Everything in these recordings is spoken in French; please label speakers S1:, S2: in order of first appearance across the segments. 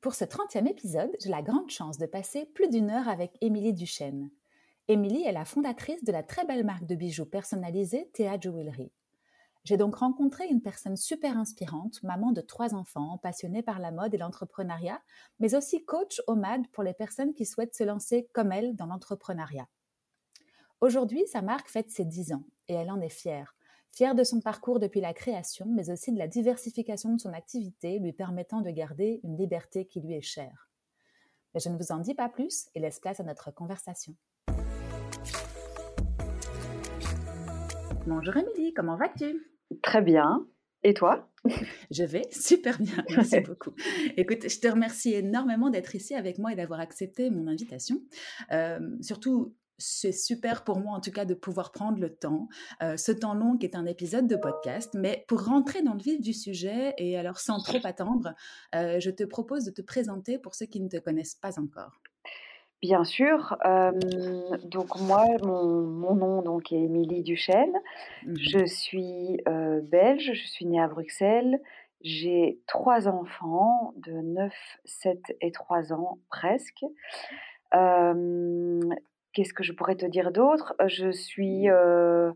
S1: Pour ce 30e épisode, j'ai la grande chance de passer plus d'une heure avec Émilie Duchesne. Émilie est la fondatrice de la très belle marque de bijoux personnalisés Théa Jewelry. J'ai donc rencontré une personne super inspirante, maman de trois enfants, passionnée par la mode et l'entrepreneuriat, mais aussi coach au MAD pour les personnes qui souhaitent se lancer comme elle dans l'entrepreneuriat. Aujourd'hui, sa marque fête ses 10 ans et elle en est fière fière de son parcours depuis la création, mais aussi de la diversification de son activité, lui permettant de garder une liberté qui lui est chère. Mais je ne vous en dis pas plus et laisse place à notre conversation. Bonjour Émilie, comment vas-tu?
S2: Très bien. Et toi?
S1: Je vais super bien, merci beaucoup. Écoute, je te remercie énormément d'être ici avec moi et d'avoir accepté mon invitation. Euh, surtout, c'est super pour moi en tout cas de pouvoir prendre le temps, euh, ce temps long qui est un épisode de podcast, mais pour rentrer dans le vif du sujet et alors sans trop attendre, euh, je te propose de te présenter pour ceux qui ne te connaissent pas encore.
S2: Bien sûr. donc moi, mon, nom donc est Émilie Duchesne. Mmh je suis belge. Je suis née à Bruxelles. J'ai trois enfants de 9, 7 et 3 ans presque. Qu'est-ce que je pourrais te dire d'autre? Je suis mmh.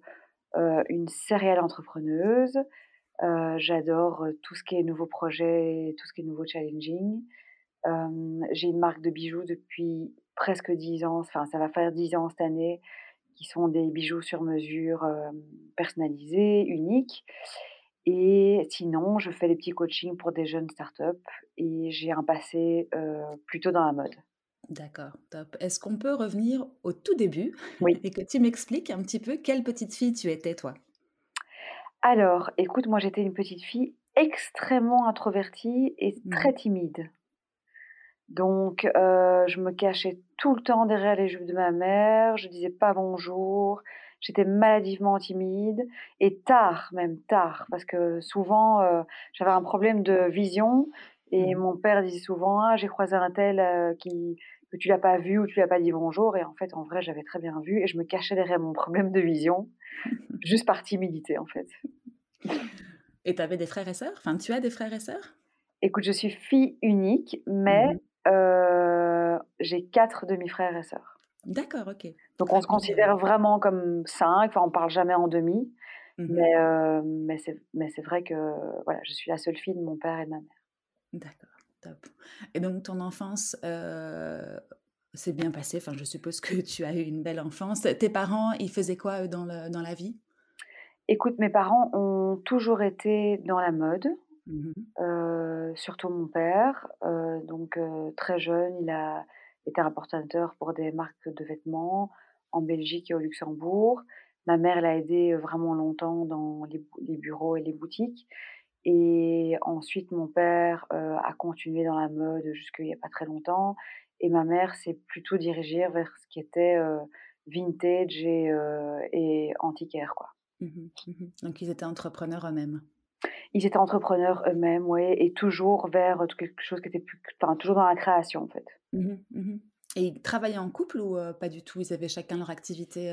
S2: une céréale entrepreneuse. J'adore tout ce qui est nouveaux projets, tout ce qui est nouveau challenging. J'ai une marque de bijoux depuis presque 10 ans, enfin ça va faire 10 ans cette année, qui sont des bijoux sur mesure personnalisés, uniques. Et sinon, je fais des petits coachings pour des jeunes startups et j'ai un passé plutôt dans la mode.
S1: D'accord, top. Est-ce qu'on peut revenir au tout début
S2: Oui.
S1: et que tu m'expliques un petit peu quelle petite fille tu étais, toi?
S2: Alors, écoute, moi j'étais une petite fille extrêmement introvertie et mmh. très timide. Donc, euh, je me cachais tout le temps derrière les jupes de ma mère, je disais pas bonjour, j'étais maladivement timide et tard, même tard, parce que souvent euh, j'avais un problème de vision et mmh. mon père disait souvent ah, j'ai croisé un tel euh, qui que tu l'as pas vu ou tu l'as pas dit bonjour et en fait en vrai j'avais très bien vu et je me cachais derrière mon problème de vision juste par timidité en fait.
S1: Et tu avais des frères et sœurs? Enfin, tu as des frères et sœurs?
S2: Écoute, je suis fille unique, mais mmh euh, j'ai quatre demi-frères et sœurs.
S1: D'accord, ok.
S2: Donc on se considère vraiment comme cinq. Enfin, on parle jamais en demi, mmh mais euh, mais c'est mais c'est vrai que voilà, je suis la seule fille de mon père et de ma mère.
S1: D'accord, top. Et donc ton enfance euh, s'est bien passée? Enfin, je suppose que tu as eu une belle enfance. Tes parents, ils faisaient quoi dans, le, dans la vie?
S2: Écoute, mes parents ont toujours été dans la mode, mmh euh, surtout mon père. Euh, donc très jeune, il a été importateur pour des marques de vêtements en Belgique et au Luxembourg. Ma mère l'a aidé vraiment longtemps dans les, les bureaux et les boutiques. Et ensuite, mon père a continué dans la mode jusqu'il n'y a pas très longtemps. Et ma mère s'est plutôt dirigée vers ce qui était vintage et, et antiquaire. Quoi.
S1: Mmh mmh Donc, ils étaient entrepreneurs eux-mêmes
S2: Ils étaient entrepreneurs eux-mêmes, oui, et toujours vers quelque chose qui était plus. Enfin, toujours dans la création, en fait.
S1: Mmh et ils travaillaient en couple ou pas du tout? Ils avaient chacun leur activité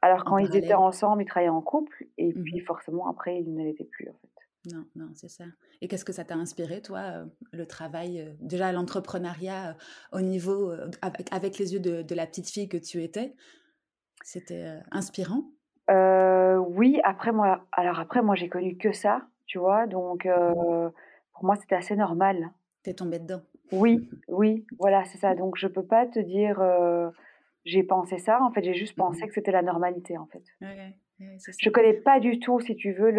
S2: Alors, quand ils étaient ensemble, ils travaillaient en couple, et puis forcément, après, ils ne l'étaient plus, en fait.
S1: Non, non, c'est ça. Et qu'est-ce que ça t'a inspiré, toi, euh, le travail, euh, déjà l'entrepreneuriat euh, au niveau, avec, avec, les yeux de, la petite fille que tu étais? C'était inspirant?
S2: Oui, après moi, alors après moi j'ai connu que ça, tu vois, donc mmh. pour moi c'était assez normal.
S1: T'es tombée dedans
S2: Oui, oui, voilà, c'est ça. Donc je peux pas te dire j'ai pensé ça, en fait j'ai juste pensé mmh que c'était la normalité, en fait. Je connais pas du tout, si tu veux,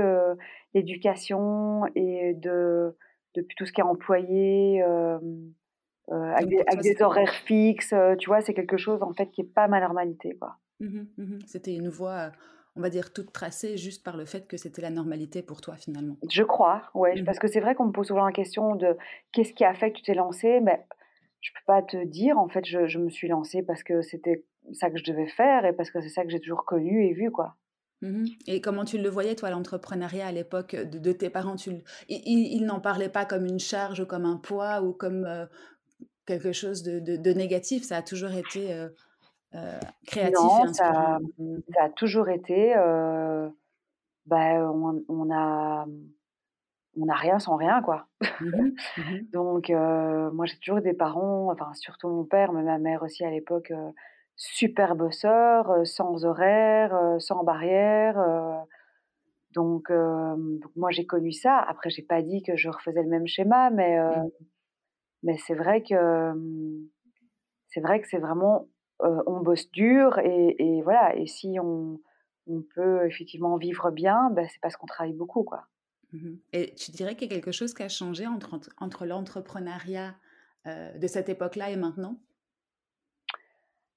S2: l'éducation et de, de tout ce qui est employé euh, avec, des, horaires fixes. tu vois, c'est quelque chose en fait qui est pas ma normalité, quoi.
S1: Mmh mmh c'était une voie, on va dire toute tracée, juste par le fait que c'était la normalité pour toi finalement.
S2: Je crois, ouais, mmh parce que c'est vrai qu'on me pose souvent la question de qu'est-ce qui a fait que tu t'es lancé, mais je peux pas te dire. En fait, je, je me suis lancée parce que c'était ça que je devais faire et parce que c'est ça que j'ai toujours connu et vu, quoi.
S1: Mmh et comment tu le voyais, toi, l'entrepreneuriat à l'époque de, tes parents? Tu, Ils, n'en parlaient pas comme une charge ou comme un poids ou comme quelque chose de, de, négatif? Ça a toujours été euh, créatif
S2: non, et Ça, ça, a toujours été. bah, on, on, a. On n'a rien sans rien, quoi. Mmh mmh Donc, moi, j'ai toujours des parents, enfin, surtout mon père, mais ma mère aussi à l'époque, super bosseur, sans horaire, sans barrière. Donc, moi, j'ai connu ça. Après, j'ai pas dit que je refaisais le même schéma, mais, mmh. mais c'est vrai que c'est vrai que c'est vraiment, on bosse dur et, voilà. Et si on, on peut effectivement vivre bien, ben, c'est parce qu'on travaille beaucoup, quoi.
S1: Mmh et tu dirais qu'il y a quelque chose qui a changé entre, entre l'entrepreneuriat de cette époque-là et maintenant?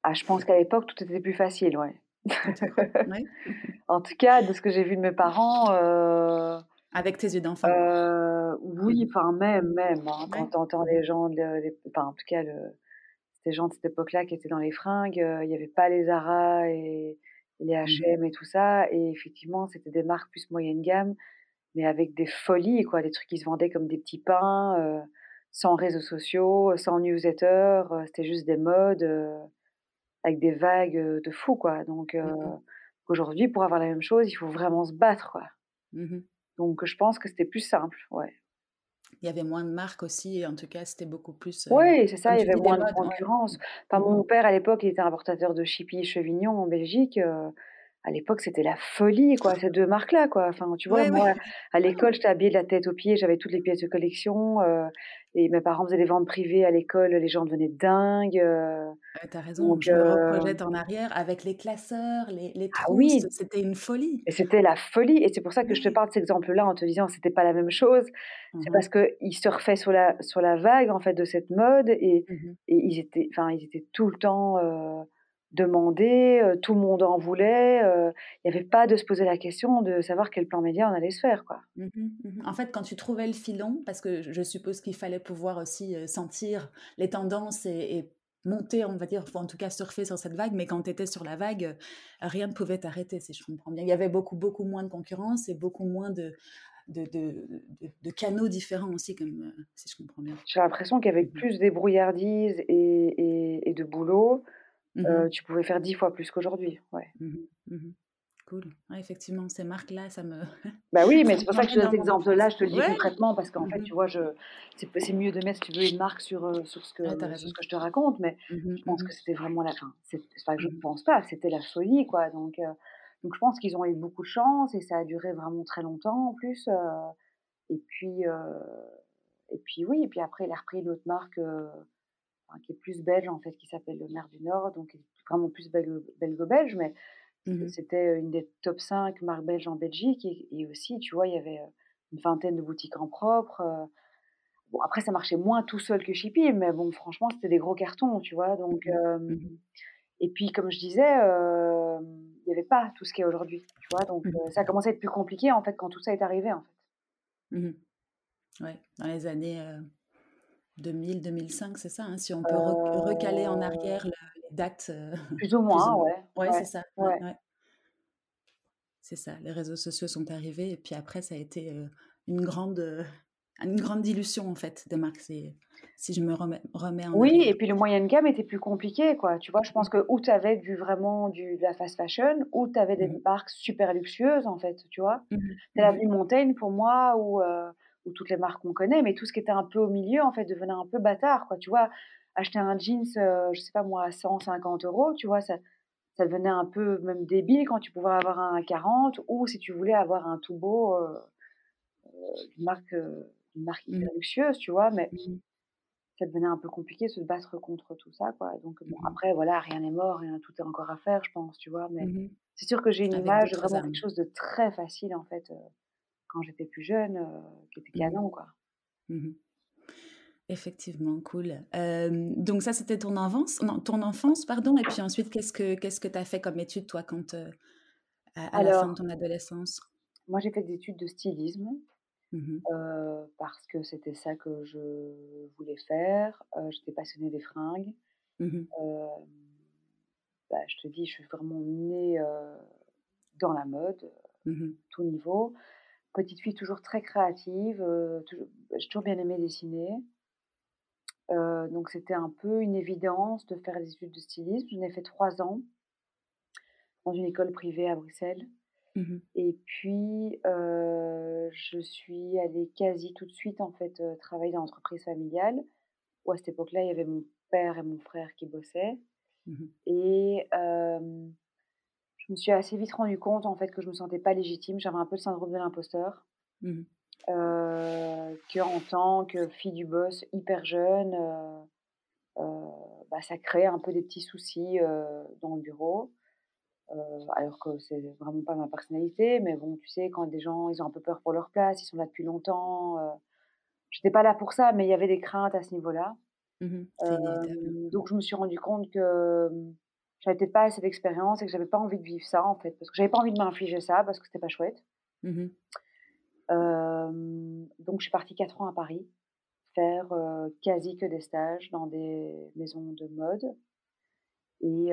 S2: Ah, je pense qu'à l'époque, tout était plus facile, ouais. en tout cas, de ce que j'ai vu de mes parents. Euh,
S1: Avec tes yeux d'enfant.
S2: Euh, oui, enfin, même, même. Hein, quand tu entends les gens, enfin, en tout cas, le, ces gens de cette époque-là qui étaient dans les fringues, euh, il n'y avait pas les Zara et, les HM mmh. et tout ça. Et effectivement, c'était des marques plus moyenne gamme, mais avec des folies, quoi. Les trucs qui se vendaient comme des petits pains, sans réseaux sociaux, sans newsletter. c'était juste des modes avec des vagues de fou, quoi. Donc, mmh aujourd'hui, pour avoir la même chose, il faut vraiment se battre, quoi. Mmh Donc, je pense que c'était plus simple, ouais.
S1: Il y avait moins de marques aussi, en tout cas, c'était beaucoup plus.
S2: oui, c'est ça, il y avait moins de concurrence. Enfin, mon mmh père, à l'époque, il était importateur de Chippy et Chevignon en Belgique à l'époque, c'était la folie, quoi, ces deux marques-là, quoi. Enfin, tu vois, moi, à l'école, j'étais habillée de la tête aux pieds, j'avais toutes les pièces de collection, euh, et mes parents faisaient des ventes privées à l'école, les gens devenaient dingues. Euh,
S1: T'as raison, donc, je me euh reprojette en arrière avec les classeurs, les, les ah trousses, oui. c'était une folie.
S2: Et c'était la folie, et c'est pour ça que je te parle de cet exemple-là en te disant c'était pas la même chose. C'est mmh parce qu'ils surfaient sur la, sur la vague, en fait, de cette mode, et, mmh et ils, étaient, ils étaient tout le temps demander, tout le monde en voulait. Il n'y avait pas de se poser la question de savoir quel plan média on allait se faire. Quoi. Mmh
S1: mmh en fait, quand tu trouvais le filon, parce que je suppose qu'il fallait pouvoir aussi sentir les tendances et, monter, on va dire, en tout cas surfer sur cette vague, mais quand tu étais sur la vague, rien ne pouvait t'arrêter, si je comprends bien. Il y avait beaucoup, beaucoup moins de concurrence et beaucoup moins de, de, de, canaux différents aussi, comme, si je comprends bien.
S2: J'ai l'impression qu'il y avait mmh plus débrouillardise et, et, et de boulot Mmh tu pouvais faire dix fois plus qu'aujourd'hui. Ouais. Mmh
S1: mmh cool. effectivement, ces marques-là, ça me.
S2: Bah oui, mais c'est pour ça que je donne cet exemple-là, je te le dis concrètement, parce qu'en fait, tu vois, je... c'est mieux de mettre, si tu veux, une marque sur, sur, ce, que, ce que je te raconte, mais je pense que c'était vraiment la fin. Que je ne pense pas, c'était la folie, quoi. Donc, donc je pense qu'ils ont eu beaucoup de chance et ça a duré vraiment très longtemps en plus. et puis. et puis oui, et puis après, il a repris l'autre marque qui est plus belge en fait, qui s'appelle le Maire du Nord, donc vraiment plus belgo-belge, mais mmh c'était une des top 5 marques belges en Belgique. Et, aussi, tu vois, il y avait une vingtaine de boutiques en propre. Bon, après, ça marchait moins tout seul que Chippy, mais bon, franchement, c'était des gros cartons, tu vois. Donc, mmh et puis, comme je disais, il n'y avait pas tout ce qu'il y a aujourd'hui, tu vois. Donc, mmh ça a commencé à être plus compliqué, en fait, quand tout ça est arrivé, en fait.
S1: Ouais, dans les années 2000-2005, c'est ça, hein, si on peut recaler en arrière les dates.
S2: plus ou moins, ouais.
S1: Ouais, c'est ça. C'est ça, les réseaux sociaux sont arrivés et puis après, ça a été une grande, une grande dilution en fait des marques, si je me remets, remets en
S2: Oui, et puis le moyen gamme était plus compliqué, quoi. Tu vois, je pense mmh. que où tu avais du, vraiment du, de la fast fashion, ou tu avais des mmh. marques super luxueuses, en fait, tu vois. Mmh. C'est la vie Montaigne pour moi, où ou toutes les marques qu'on connaît, mais tout ce qui était un peu au milieu, en fait, devenait un peu bâtard, quoi. Tu vois, acheter un jeans, euh, je sais pas moi, à 150 euros, tu vois, ça, ça devenait un peu même débile quand tu pouvais avoir un à 40, ou si tu voulais avoir un tout beau, euh, euh une marque, euh, une marque hyper mmh. luxueuse, tu vois, mais mmh. ça devenait un peu compliqué de se battre contre tout ça, quoi. Donc, bon, mmh. après, voilà, rien n'est mort, rien, tout est encore à faire, je pense, tu vois, mais c'est sûr que j'ai une image vraiment quelque chose de très facile, en fait quand j'étais plus jeune, euh, qui était mmh canon, quoi. Mmh
S1: Effectivement, cool. donc ça, c'était ton enfance, non, ton enfance, pardon. Et puis ensuite, qu'est-ce que qu'est-ce que tu as fait comme étude, toi, quand à, la fin de ton adolescence?
S2: Moi, j'ai fait des études de stylisme. Mmh parce que c'était ça que je voulais faire. j'étais passionnée des fringues. Bah, je te dis, je suis vraiment née dans la mode, tout niveau. Petite fille toujours très créative, j'ai toujours bien aimé dessiner. donc c'était un peu une évidence de faire des études de stylisme. J'en ai fait trois ans dans une école privée à Bruxelles. Mmh et puis, je suis allée quasi tout de suite, en fait, travailler dans l'entreprise familiale, où à cette époque-là, il y avait mon père et mon frère qui bossaient. Mmh et je me suis assez vite rendu compte, en fait, que je me sentais pas légitime. J'avais un peu le syndrome de l'imposteur. Mmh qu'en tant que fille du boss, hyper jeune, bah, ça crée un peu des petits soucis dans le bureau. Euh, alors que c'est vraiment pas ma personnalité, mais bon, tu sais, quand des gens, ils ont un peu peur pour leur place, ils sont là depuis longtemps. Euh, J'étais pas là pour ça, mais il y avait des craintes à ce niveau-là. Mmh euh, donc je me suis rendu compte que j'avais pas assez d'expérience et que j'avais pas envie de vivre ça en fait, parce que j'avais pas envie de m'infliger ça parce que c'était pas chouette. Mmh donc je suis partie quatre ans à Paris faire quasi que des stages dans des maisons de mode et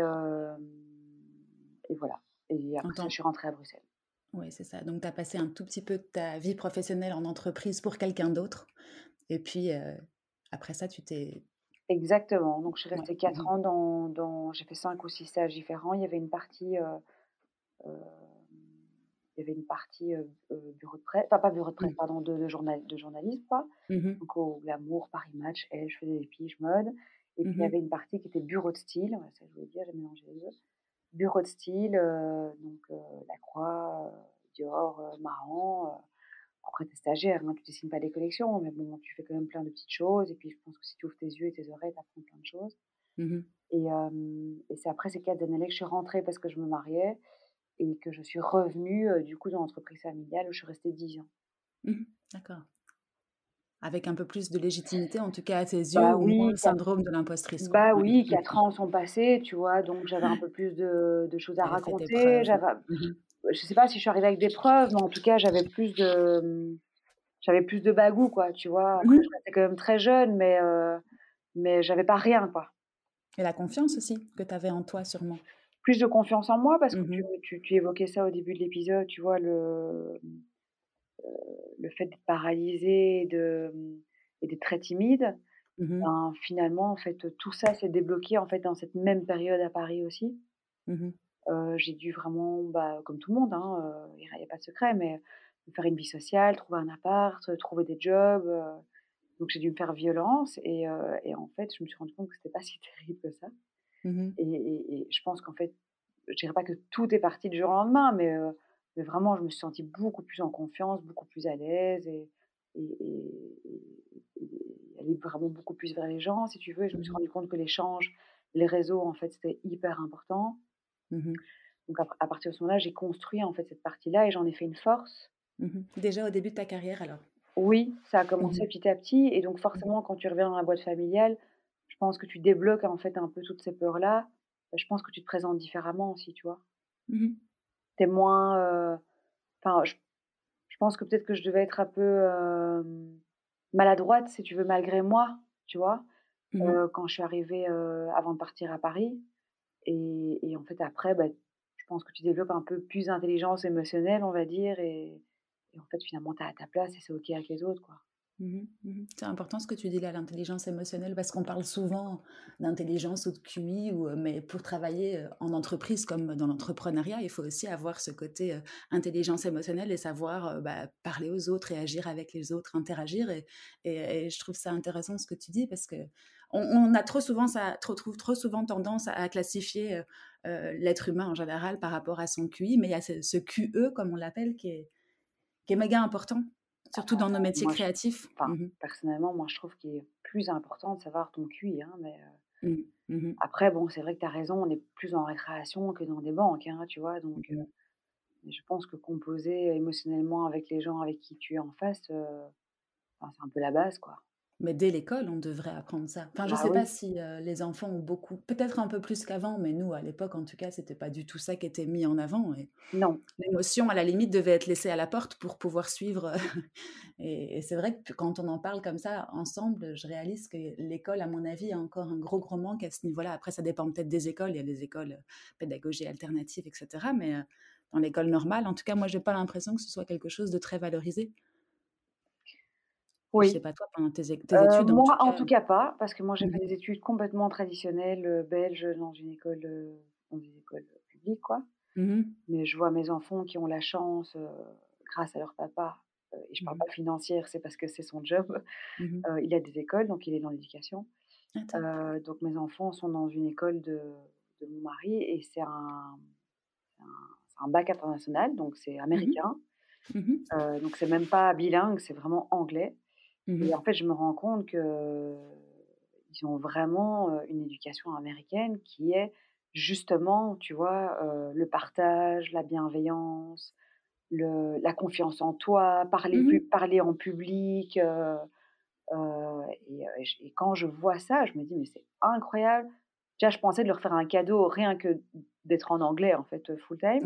S2: et voilà. Et après, je suis rentrée à Bruxelles.
S1: Oui, c'est ça. Donc, tu as passé un tout petit peu de ta vie professionnelle en entreprise pour quelqu'un d'autre. Et puis, euh, après ça, tu t'es...
S2: Exactement. Donc, je suis restée quatre mmh ans dans... dans... J'ai fait cinq ou six stages différents. Il y avait une partie... Euh, euh, il y avait une partie bureau de presse, enfin pas bureau de presse, mmh. pardon, de, journal, de journalisme, quoi. Mmh Donc au Glamour, Paris Match, elle, je faisais des piges mode. Et puis il y avait une partie qui était bureau de style, ça je voulais dire, j'ai mélangé les deux bureau de style, donc la croix, Dior, marrant. Après, tu es stagiaire, hein, tu dessines pas des collections, mais bon, tu fais quand même plein de petites choses. Et puis, je pense que si tu ouvres tes yeux et tes oreilles, tu apprends plein de choses. Mmh et, et c'est après ces quatre années que je suis rentrée parce que je me mariais et que je suis revenue, du coup, dans l'entreprise familiale où je suis restée dix ans.
S1: Mmh D'accord avec un peu plus de légitimité, en tout cas à tes yeux, bah ou moins le syndrome de l'impostrice.
S2: Bah oui, quatre ans sont passés, tu vois, donc j'avais un peu plus de, de choses à raconter. J'avais, mmh je sais pas si je suis arrivée avec des preuves, mais en tout cas j'avais plus de, j'avais plus de bagou, quoi, tu vois. Mmh j'étais quand même très jeune, mais euh, mais j'avais pas rien, quoi.
S1: Et la confiance aussi que tu avais en toi, sûrement.
S2: Plus de confiance en moi, parce que mmh tu, tu, évoquais ça au début de l'épisode, tu vois, le le fait d'être paralysé de, et d'être très timide, mmh ben, finalement, en fait, tout ça s'est débloqué en fait dans cette même période à Paris aussi. Mmh j'ai dû vraiment, bah, comme tout le monde, il hein, n'y a, pas de secret, mais faire une vie sociale, trouver un appart, trouver des jobs. donc j'ai dû me faire violence et, et, en fait, je me suis rendu compte que c'était pas si terrible que ça. Mmh et, et, je pense qu'en fait, je dirais pas que tout est parti du jour au lendemain, mais mais vraiment, je me suis sentie beaucoup plus en confiance, beaucoup plus à l'aise et, et, aller vraiment beaucoup plus vers les gens, si tu veux. Et je me suis mmh rendu compte que l'échange, les réseaux, en fait, c'était hyper important. Mmh Donc, à, partir de ce moment-là, j'ai construit, en fait, cette partie-là et j'en ai fait une force.
S1: Mmh Déjà au début de ta carrière, alors?
S2: Oui, ça a commencé petit à petit. Et donc, forcément, quand tu reviens dans la boîte familiale, je pense que tu débloques, en fait, un peu toutes ces peurs-là. Bah, je pense que tu te présentes différemment aussi, tu vois? Moins. Enfin, je, pense que peut-être que je devais être un peu maladroite, si tu veux, malgré moi, tu vois, mmh quand je suis arrivée avant de partir à Paris. Et, en fait, après, bah, je pense que tu développes un peu plus d'intelligence émotionnelle, on va dire, et, en fait, finalement, tu as à ta place et c'est OK avec les autres.
S1: Mmh mmh c'est important ce que tu dis là, l'intelligence émotionnelle, parce qu'on parle souvent d'intelligence ou de QI, mais pour travailler en entreprise comme dans l'entrepreneuriat, il faut aussi avoir ce côté intelligence émotionnelle et savoir bah, parler aux autres et agir avec les autres, interagir. Et, je trouve ça intéressant ce que tu dis, parce que on, a trop souvent, ça, trop, souvent tendance à, classifier l'être humain en général par rapport à son QI, mais il y a ce, ce QE, comme on l'appelle, qui est, qui est méga important Surtout dans nos métiers créatifs.
S2: Mmh personnellement, moi, je trouve qu'il est plus important de savoir ton QI. Hein, mais, mmh. Mmh Après, bon, c'est vrai que tu as raison, on est plus en récréation que dans des banques, hein, tu vois. Donc, je pense que composer émotionnellement avec les gens avec qui tu es en face, c'est un peu la base, quoi.
S1: Mais dès l'école, on devrait apprendre ça. Enfin, je ne bah sais pas si les enfants ont beaucoup, peut-être un peu plus qu'avant, mais nous, à l'époque, en tout cas, c'était pas du tout ça qui était mis en avant. Et
S2: non.
S1: L'émotion, à la limite, devait être laissée à la porte pour pouvoir suivre. et, c'est vrai que quand on en parle comme ça ensemble, je réalise que l'école, à mon avis, a encore un gros, gros manque à ce niveau-là. Après, ça dépend peut-être des écoles. Il y a des écoles pédagogie alternative, etc. Mais dans l'école normale, en tout cas, moi, j'ai pas l'impression que ce soit quelque chose de très valorisé.
S2: Oui.
S1: Je sais pas toi, pendant tes, études.
S2: moi, en tout, cas, pas, parce que moi, j'ai fait mmh des études complètement traditionnelles, belges, dans une école, dans une école publique, quoi. Mmh Mais je vois mes enfants qui ont la chance, grâce à leur papa, et je parle mmh pas financière, c'est parce que c'est son job. il a des écoles, donc il est dans l'éducation. Ah, donc mes enfants sont dans une école de, de mon mari et c'est un, un, un, bac international, donc c'est américain. donc c'est même pas bilingue, c'est vraiment anglais. Mmh et en fait, je me rends compte que ils ont vraiment une éducation américaine qui est justement, tu vois, le partage, la bienveillance, le, la confiance en toi, parler, mmh parler en public. et, et, quand je vois ça, je me dis, mais c'est incroyable. Déjà, je pensais de leur faire un cadeau rien que d'être en anglais, en fait, full time.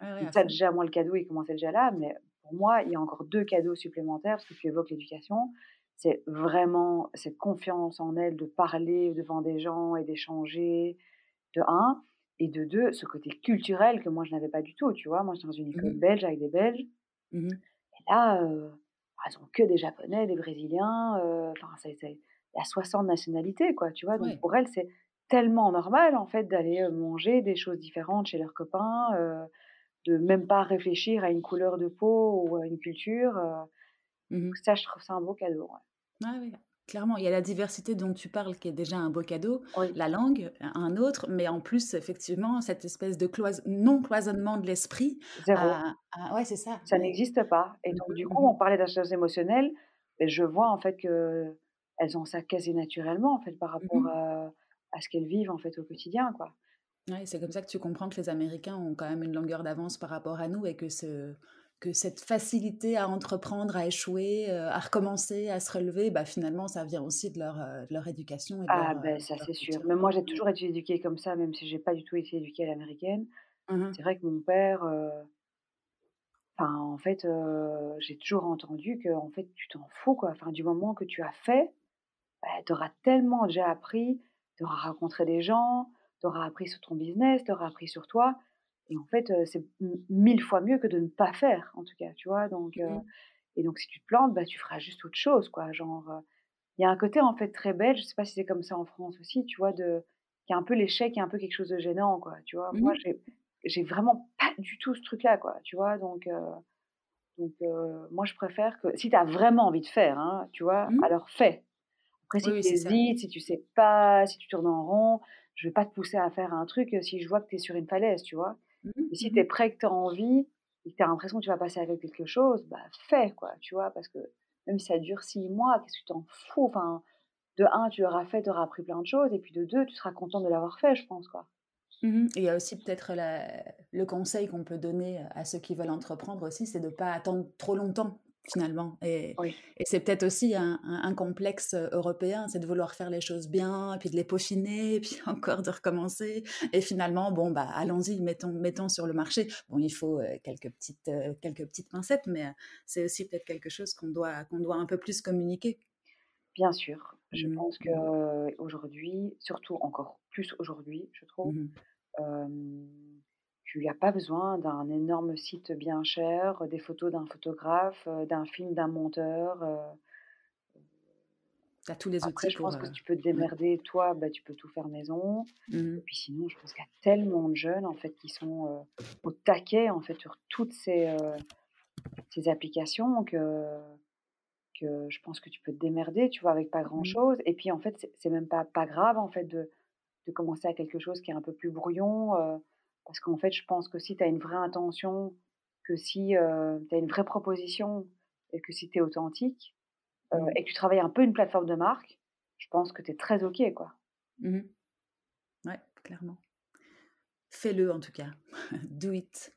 S2: Ouais. ça, déjà, moi, le cadeau, il commençait déjà là, mais pour moi, il y a encore deux cadeaux supplémentaires parce que tu évoques l'éducation. C'est vraiment cette confiance en elle de parler devant des gens et d'échanger, de un. Et de deux, ce côté culturel que moi, je n'avais pas du tout, tu vois. Moi, j'étais dans une école mmh belge avec des Belges. Mmh et là, euh, elles ont que des Japonais, des Brésiliens. Enfin, il y a 60 nationalités, quoi, tu vois. Donc, pour elles, c'est tellement normal, en fait, d'aller manger des choses différentes chez leurs copains de même pas réfléchir à une couleur de peau ou à une culture. Euh, mmh ça, je trouve ça un beau cadeau.
S1: Ah oui, clairement. Il y a la diversité dont tu parles qui est déjà un beau cadeau, la langue, un autre, mais en plus, effectivement, cette espèce de non-cloisonnement de l'esprit.
S2: Zéro.
S1: ouais, c'est ça.
S2: Ça n'existe pas. Et donc, du mmh coup, on parlait d'intelligence émotionnelle, et je vois en fait que elles ont ça quasi naturellement en fait par rapport mmh à, à, ce qu'elles vivent en fait au quotidien, quoi.
S1: Ouais, c'est comme ça que tu comprends que les Américains ont quand même une longueur d'avance par rapport à nous et que, ce, que cette facilité à entreprendre, à échouer, euh, à recommencer, à se relever, bah, finalement, ça vient aussi de leur, euh, leur éducation. Et
S2: ah, ben ça c'est sûr. Mais moi, j'ai toujours été éduquée comme ça, même si j'ai pas du tout été éduquée à l'américaine. Mmh c'est vrai que mon père, enfin, en fait, j'ai toujours entendu que, en fait, tu t'en fous, quoi. Enfin, du moment que tu as fait, bah, tu auras tellement déjà appris, tu auras rencontré des gens, tu appris sur ton business, tu auras appris sur toi. Et en fait, c'est mille fois mieux que de ne pas faire, en tout cas, tu vois. Donc, mmh et donc, si tu te plantes, bah, tu feras juste autre chose, quoi. Genre, il y a un côté, en fait, très belle, je sais pas si c'est comme ça en France aussi, tu vois, de, y a un peu l'échec, il y a un peu quelque chose de gênant, quoi, tu vois. Moi, mmh j'ai vraiment pas du tout ce truc-là, quoi, tu vois. Donc, donc moi, je préfère que, si tu as vraiment envie de faire, hein, tu vois, mmh. alors fais. Après, si tu hésites, si tu sais pas, si tu tournes en rond, je vais pas te pousser à faire un truc si je vois que tu es sur une falaise, tu vois. Mmh et si mmh tu es prêt, que tu as envie, et que tu as l'impression que tu vas passer avec quelque chose, bah fais, quoi, tu vois, parce que même si ça dure six mois, qu'est-ce que tu t'en fous? Enfin, de un, tu l'auras fait, tu auras appris plein de choses, et puis de deux, tu seras content de l'avoir fait, je pense, quoi.
S1: Mmh et il y a aussi peut-être le conseil qu'on peut donner à ceux qui veulent entreprendre aussi, c'est de ne pas attendre trop longtemps finalement. Et, et c'est peut-être aussi un, complexe européen, c'est de vouloir faire les choses bien, puis de les peaufiner, puis encore de recommencer. Et finalement, bon, bah, allons-y, mettons, mettons sur le marché. Bon, il faut quelques, petites, quelques petites pincettes, mais c'est aussi peut-être quelque chose qu'on doit, qu'on doit un peu plus communiquer.
S2: Bien sûr. Je mmh pense qu'aujourd'hui, surtout encore plus aujourd'hui, je trouve, mmh tu n'as pas besoin d'un énorme site bien cher, des photos d'un photographe, d'un film d'un monteur.
S1: Tu as tous les
S2: Après,
S1: je
S2: pense que tu peux te démerder, toi, bah, tu peux tout faire maison. Mmh. Et puis sinon, je pense qu'il y a tellement de jeunes en fait qui sont au taquet en fait sur toutes ces, ces applications que que je pense que tu peux te démerder, tu vois, avec pas grand mmh. Et puis en fait, c'est même pas pas grave en fait de, de commencer à quelque chose qui est un peu plus brouillon. Parce qu'en fait, je pense que si tu as une vraie intention, que si tu as une vraie proposition et que si tu es authentique mmh. et que tu travailles un peu une plateforme de marque, je pense que tu es très OK. quoi.
S1: Mmh ouais, clairement. Fais-le en tout cas. Do it.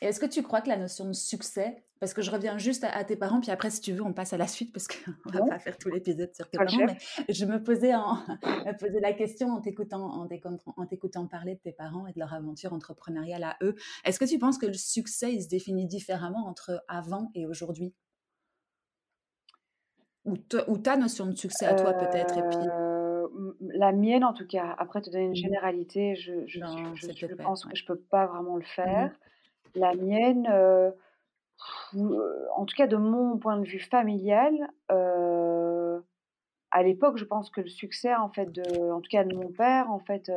S1: Est-ce que tu crois que la notion de succès, parce que je reviens juste à, tes parents, puis après, si tu veux, on passe à la suite, parce qu'on va pas faire tout l'épisode sur tes parents, mais je me posais, en, me la question en t'écoutant, en t'écoutant parler de tes parents et de leur aventure entrepreneuriale à eux. Est-ce que tu penses que le succès, il se définit différemment entre avant et aujourd'hui? Ou, ou, ta notion de succès à toi, peut-être et puis...
S2: Euh, la mienne, en tout cas. Après, te donner une mmh généralité, je, je, je, pense que je peux pas vraiment le mmh faire. La mienne, euh, en tout cas de mon point de vue familial, euh, à l'époque, je pense que le succès, en fait, de, en tout cas de mon père, en fait,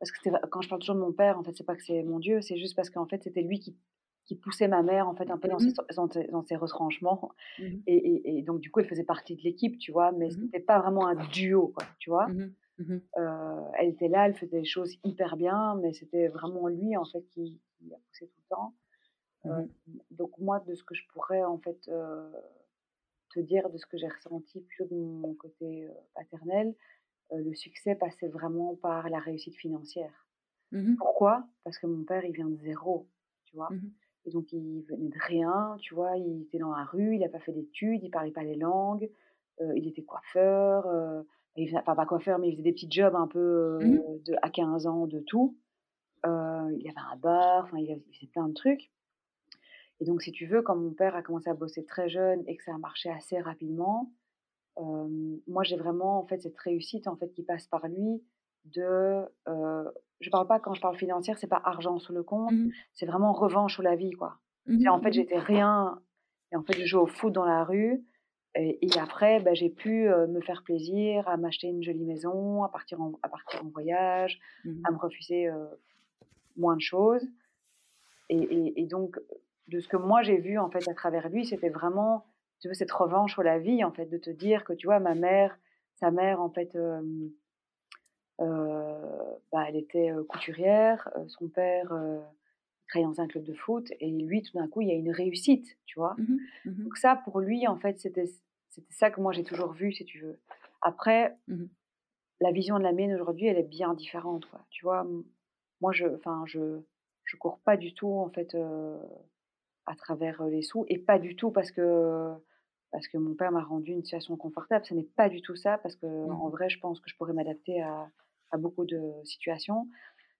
S2: parce que quand je parle toujours de mon père, en fait, c'est pas que c'est mon Dieu, c'est juste parce qu'en fait, c'était lui qui, qui poussait ma mère, en fait, un peu dans, mmh ses, dans, ses, retranchements. Mmh et, et, donc, du coup, elle faisait partie de l'équipe, tu vois, mais c'était pas vraiment un duo, quoi, tu vois. elle était là, elle faisait des choses hyper bien, mais c'était vraiment lui, en fait, qui, a poussé tout le temps. Mmh donc moi, de ce que je pourrais en fait te dire, de ce que j'ai ressenti plutôt de mon côté paternel, le succès passait vraiment par la réussite financière. Mmh Pourquoi? Parce que mon père, il vient de zéro, tu vois? Mmh Et donc il venait de rien, tu vois? Il était dans la rue, il n'a pas fait d'études, il parlait pas les langues, il était coiffeur. il faisait, enfin pas coiffeur, mais il faisait des petits jobs un peu de, à 15 ans de tout. il avait un bar, enfin il faisait plein de trucs. Et donc, si tu veux, quand mon père a commencé à bosser très jeune et que ça a marché assez rapidement, moi, j'ai vraiment en fait cette réussite en fait qui passe par lui. De, euh, je parle pas quand je parle financière, c'est pas argent sur le compte, mmh c'est vraiment revanche sur la vie, quoi. Mmh en fait, mmh j'étais rien. Et en fait, je jouais au foot dans la rue. Et, après, bah, j'ai pu me faire plaisir, à m'acheter une jolie maison, à partir en, à partir en voyage, à me refuser moins de choses. Et, et, donc, de ce que moi j'ai vu en fait à travers lui, c'était vraiment tu veux, cette revanche sur la vie en fait, de te dire que tu vois ma mère, sa mère en fait, euh, bah, elle était couturière, son père travaillait dans un club de foot et lui tout d'un coup il y a une réussite, tu vois. Mmh mmh Donc ça pour lui en fait c'était c'était ça que moi j'ai toujours vu si tu veux. Après mmh la vision de la mienne aujourd'hui elle est bien différente quoi. Tu vois, moi je enfin je je cours pas du tout en fait à travers les sous et pas du tout parce que parce que mon père m'a rendu une situation confortable. Ce n'est pas du tout ça parce que mmh en vrai, je pense que je pourrais m'adapter à, à, beaucoup de situations.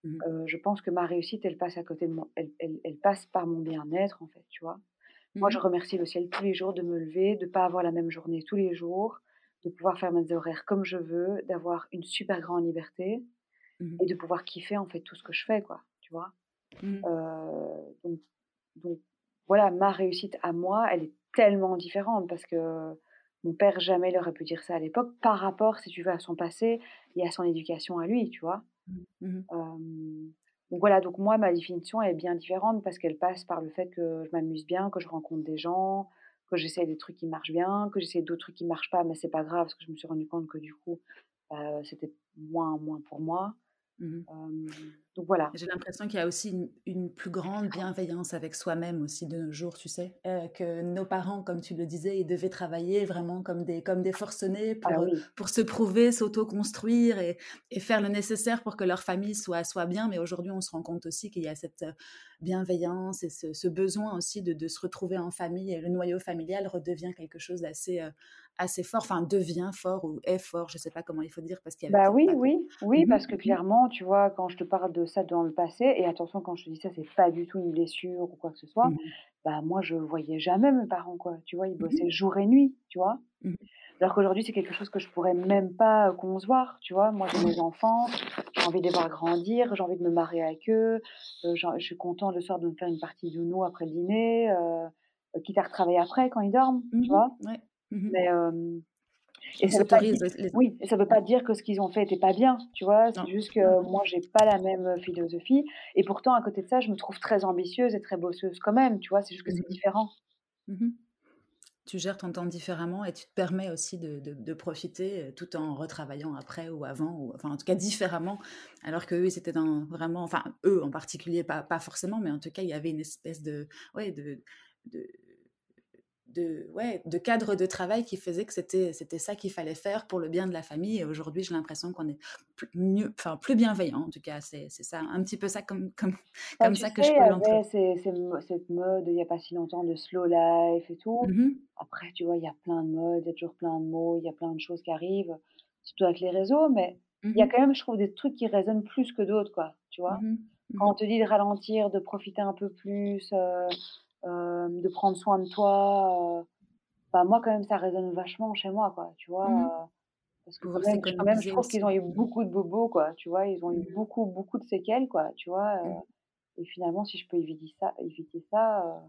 S2: Mmh je pense que ma réussite, elle passe à côté de moi. Elle, elle, elle passe par mon bien-être en fait, tu vois? Moi, je mmh remercie le ciel tous les jours de me lever, de pas avoir la même journée tous les jours, de pouvoir faire mes horaires comme je veux, d'avoir une super grande liberté et de pouvoir kiffer en fait tout ce que je fais, quoi. Tu vois? Euh, donc, donc voilà, ma réussite à moi, elle est tellement différente parce que mon père jamais l'aurait pu dire ça à l'époque par rapport, si tu veux, à son passé et à son éducation à lui, tu vois? Mmh, mmh. donc voilà, donc moi, ma définition est bien différente parce qu'elle passe par le fait que je m'amuse bien, que je rencontre des gens, que j'essaie des trucs qui marchent bien, que j'essaie d'autres trucs qui marchent pas, mais c'est pas grave parce que je me suis rendu compte que du coup, bah, c'était moins moins pour moi. Mmh donc voilà.
S1: J'ai l'impression qu'il y a aussi une, plus grande bienveillance avec soi-même aussi de nos jours, tu sais, euh, que nos parents, comme tu le disais, ils devaient travailler vraiment comme des, comme des forcenés pour, ah pour se prouver, s'auto-construire et, et, faire le nécessaire pour que leur famille soit, soit bien. Mais aujourd'hui, on se rend compte aussi qu'il y a cette euh, bienveillance et ce, besoin aussi de, de, se retrouver en famille et le noyau familial redevient quelque chose d'assez euh, assez fort, enfin devient fort ou est fort, je sais pas comment il faut dire parce qu'il
S2: Bah oui, oui, oui, mmh parce que clairement, tu vois, quand je te parle de ça dans le passé, et attention, quand je te dis ça, c'est pas du tout une blessure ou quoi que ce soit, mmh bah moi, je voyais jamais mes parents, quoi, tu vois, ils mmh bossaient jour et nuit, tu vois. Alors qu'aujourd'hui, c'est quelque chose que je pourrais même pas concevoir, tu vois. Moi, j'ai mes enfants, j'ai envie de les voir grandir, j'ai envie de me marier avec eux, je suis content le soir de me faire une partie de nous après le dîner, euh, quitte à retravailler après quand ils dorment, tu vois. Mmh Mais, et ça Oui, et ça veut pas dire que ce qu'ils ont fait était pas bien, tu vois. C'est juste que moi, j'ai pas la même philosophie. Et pourtant, à côté de ça, je me trouve très ambitieuse et très bosseuse quand même, tu vois. C'est juste que c'est mmh différent.
S1: Mmh tu gères ton temps différemment et tu te permets aussi de, de, profiter tout en retravaillant après ou avant, ou enfin en tout cas différemment, alors que eux, dans vraiment, enfin eux en particulier, pas, pas forcément, mais en tout cas, il y avait une espèce de, ouais, de, de de, ouais, de cadre de travail qui faisait que c'était, c'était ça qu'il fallait faire pour le bien de la famille. Et aujourd'hui, j'ai l'impression qu'on est plus, mieux, enfin, plus bienveillant. En tout cas, c'est, c'est ça, un petit peu ça comme, comme,
S2: bah,
S1: comme
S2: ça
S1: que je peux l'entendre.
S2: C'est, cette mode, il n'y a pas si longtemps, de slow life et tout. Mmh Après, tu vois, il y a plein de modes, il y a toujours plein de mots, il y a plein de choses qui arrivent, surtout avec les réseaux, mais mmh il y a quand même, je trouve, des trucs qui résonnent plus que d'autres, quoi, tu vois. Mmh Quand on te dit de ralentir, de profiter un peu plus, euh, de prendre soin de toi, euh, bah, moi, quand même, ça résonne vachement chez moi, quoi, tu vois. Mmh. parce que quand même, je trouve qu'ils ont eu beaucoup de bobos, quoi, tu vois. Ils ont eu mmh. beaucoup, beaucoup de séquelles, quoi, tu vois. Mmh. et finalement, si je peux éviter ça, éviter ça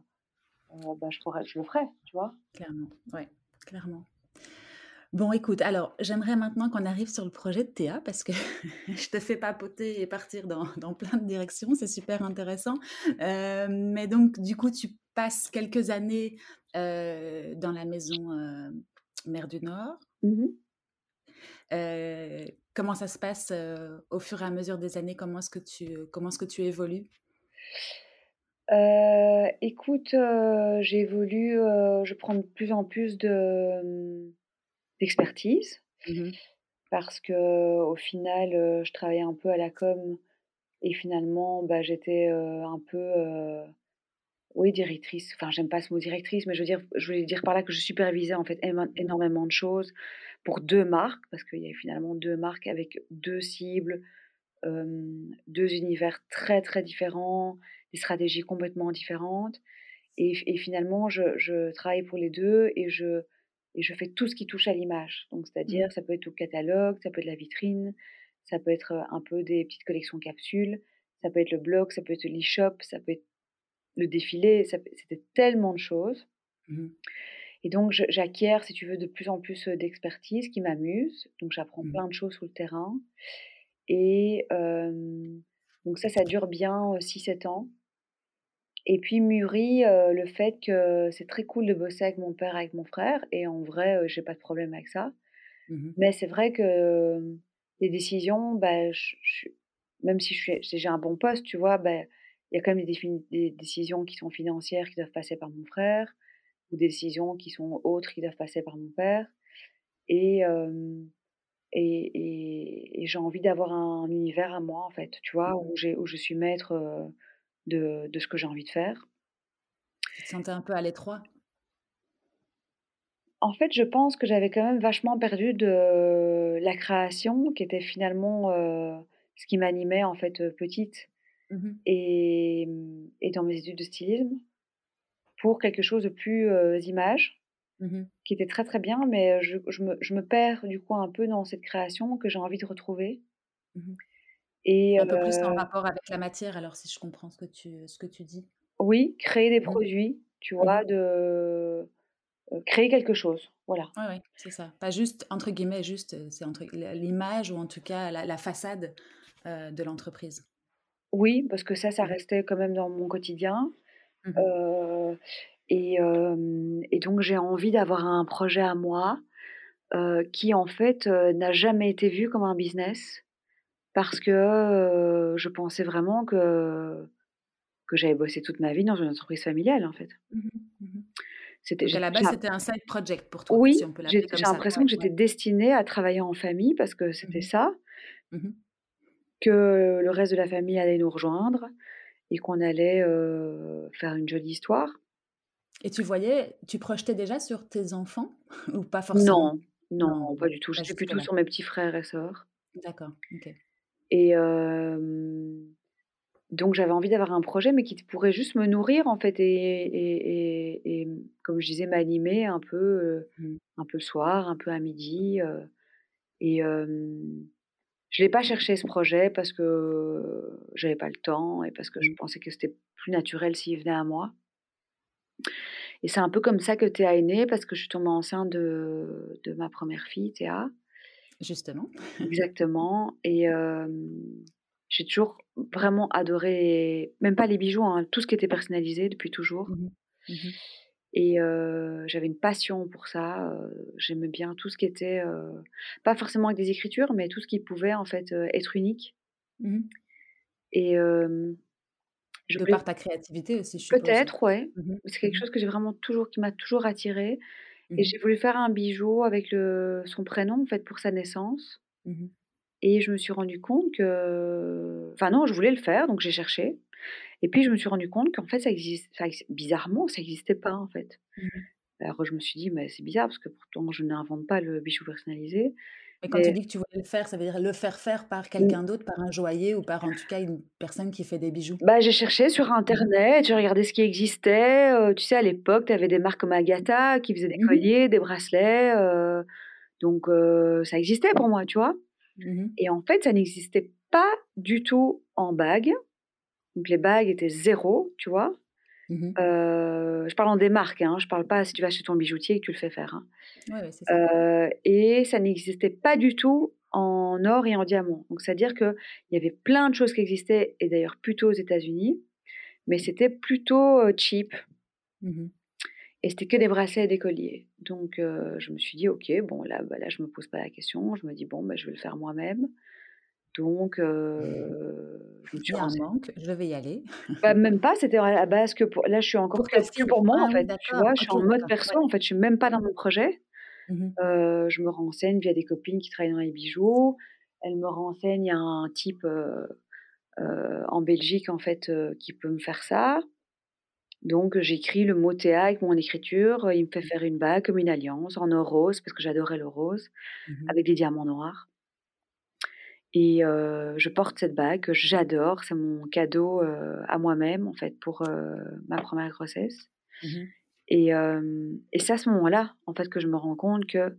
S2: bah, je, pourrais, je le ferais, tu vois.
S1: Clairement, ouais, clairement. Bon, écoute, alors j'aimerais maintenant qu'on arrive sur le projet de Théa parce que je te fais papoter et partir dans, dans plein de directions, c'est super intéressant. mais donc, du coup, tu passes quelques années euh, dans la maison euh, Mère du Nord. Mmh euh, comment ça se passe au fur et à mesure des années? Comment est-ce que tu, comment est-ce que tu évolues?
S2: Écoute, j'évolue, je prends de plus en plus de, d'expertise. Mmh parce que au final, je travaillais un peu à la com et finalement, bah, j'étais un peu oui, directrice. Enfin, j'aime pas ce mot directrice, mais je veux dire, je voulais dire par là que je supervisais en fait énormément de choses pour deux marques, parce qu'il y a finalement deux marques avec deux cibles, deux univers très très différents, des stratégies complètement différentes. Et, finalement, je, travaille pour les deux et je, et je fais tout ce qui touche à l'image. Donc, c'est-à-dire, mmh. ça peut être le catalogue, ça peut être la vitrine, ça peut être un peu des petites collections capsules, ça peut être le blog, ça peut être l'e-shop, ça peut être le défilé, c'était tellement de choses. Mmh et donc, j'acquiers, si tu veux, de plus en plus d'expertise qui m'amuse. Donc, j'apprends mmh plein de choses sur le terrain. Et donc, ça, ça dure bien 6-7 ans. Et puis, mûrit le fait que c'est très cool de bosser avec mon père, avec mon frère. Et en vrai, j'ai pas de problème avec ça. Mmh Mais c'est vrai que les décisions, bah, même si j'ai un bon poste, tu vois, bah, il y a quand même des, décisions qui sont financières qui doivent passer par mon frère, ou des décisions qui sont autres qui doivent passer par mon père. Et, et, j'ai envie d'avoir un, univers à moi, en fait, tu vois, mmh où, où je suis maître de, de ce que j'ai envie de faire.
S1: Tu te sentais un peu à l'étroit?
S2: En fait, je pense que j'avais quand même vachement perdu de la création, qui était finalement ce qui m'animait, en fait, petite. Mmh et, et, dans mes études de stylisme pour quelque chose de plus image, mmh qui était très très bien, mais je, je, me, je, me, perds du coup un peu dans cette création que j'ai envie de retrouver.
S1: Mmh et, un peu plus en rapport avec la matière, alors si je comprends ce que tu, ce que tu dis.
S2: Oui, créer des produits, tu vois, de créer quelque chose, voilà.
S1: Oui, ouais, c'est ça. Pas juste, entre guillemets, juste, c'est entre l'image ou en tout cas la, la façade de l'entreprise.
S2: Oui, parce que ça, ça mmh. restait quand même dans mon quotidien. Mmh et, donc j'ai envie d'avoir un projet à moi qui en fait n'a jamais été vu comme un business parce que je pensais vraiment que que j'avais bossé toute ma vie dans une entreprise familiale en fait.
S1: Mmh c'était à la base c'était un side project pour toi.
S2: Oui, si j'ai l'impression que j'étais destinée à travailler en famille parce que c'était ça que le reste de la famille allait nous rejoindre et qu'on allait faire une jolie histoire.
S1: Et tu voyais, tu projetais déjà sur tes enfants ou pas forcément?
S2: Non, non, pas du tout. J'étais plutôt sur mes petits frères et sœurs.
S1: D'accord, ok.
S2: Et donc j'avais envie d'avoir un projet, mais qui pourrait juste me nourrir en fait et, et, comme je disais, m'animer un peu, mmh. un peu le soir, un peu à midi. et je l'ai pas cherché ce projet parce que j'avais pas le temps et parce que je mmh. pensais que c'était plus naturel s'il venait à moi. Et c'est un peu comme ça que Théa est née parce que je suis tombée enceinte de, de ma première fille, Théa.
S1: Justement.
S2: Exactement. Et j'ai toujours vraiment adoré, même pas les bijoux, hein, tout ce qui était personnalisé depuis toujours. Mmh mmh et j'avais une passion pour ça. J'aimais bien tout ce qui était, pas forcément avec des écritures, mais tout ce qui pouvait en fait être unique. Mmh et,
S1: Je de par ta créativité aussi, je.
S2: Peut-être, ouais. C'est quelque chose que j'ai vraiment toujours, qui m'a toujours attirée. Et j'ai voulu faire un bijou avec le, son prénom, en fait, pour sa naissance. Et je me suis rendu compte que. Enfin, non, je voulais le faire, donc j'ai cherché. Et puis, je me suis rendu compte qu'en fait, ça existe, bizarrement, ça n'existait pas, en fait. Alors, je me suis dit, mais c'est bizarre, parce que pourtant, je n'invente pas le bijou personnalisé.
S1: Mais quand tu dis que tu voulais le faire, ça veut dire le faire faire par quelqu'un d'autre, par un joaillier ou par en tout cas une personne qui fait des bijoux?
S2: Bah, J'ai cherché sur Internet, j'ai regardé ce qui existait. tu sais, à l'époque, tu avais des marques comme Agatha qui faisaient des mmh colliers, des bracelets. donc, ça existait pour moi, tu vois? Mmh Et en fait, ça n'existait pas du tout en bague. Donc, les bagues étaient zéro, tu vois? Mmh je parle en des marques, hein, je parle pas si tu vas chez ton bijoutier et que tu le fais faire. Hein. ça. et ça n'existait pas du tout en or et en diamant. Donc, c'est-à-dire qu'il y avait plein de choses qui existaient, et d'ailleurs plutôt aux États-Unis, mais c'était plutôt cheap. Mmh et c'était que des bracelets et des colliers. Donc, je me suis dit, OK, bon, là, bah, là je me pose pas la question. Je me dis, bon, bah, je vais le faire moi-même. Donc,
S1: euh, je me suis un manque, je vais y aller.
S2: Bah, même pas, c'était à la base que pour. Là, je suis encore pour, pour moi, ah en fait. tu vois, je suis en mode perso, en fait, je suis même pas dans mon projet. Mmh euh, je me renseigne via des copines qui travaillent dans les bijoux. Elles me y a un type euh, en Belgique, en fait, qui peut me faire ça. Donc, j'écris le mot Théa avec mon écriture. Il me fait mmh. faire une bague comme une alliance en or rose, parce que j'adorais le rose, mmh avec des diamants noirs. Et je porte cette bague que j'adore. C'est mon cadeau à moi-même, en fait, pour ma première grossesse. Mmh et, et c'est à ce moment-là, en fait, que je me rends compte qu'il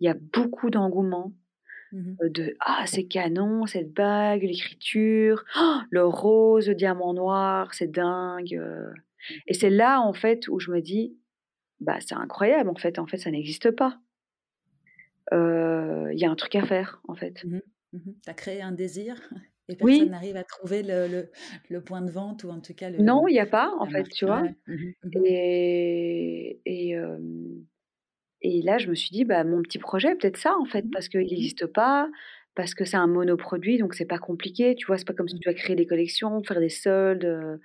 S2: y a beaucoup d'engouement mmh de Ah, c'est canon, cette bague, l'écriture, oh, le rose, le diamant noir, c'est dingue. Mmh. Et c'est là, en fait, où je me dis Bah, c'est incroyable, en fait, en fait, ça n'existe pas. Il y a un truc à faire, en fait.
S1: Mmh tu as créé un désir et personne n'arrive à trouver le, le, point de vente ou en tout cas le.
S2: Non, il n'y a pas, en fait, tu vois? Mmh mmh et, et, et, là, je me suis dit, bah, mon petit projet, peut-être ça, en fait, parce qu'il n'existe pas, parce que c'est un monoproduit, donc c'est pas compliqué, tu vois? C'est pas comme si tu dois créer des collections, faire des soldes.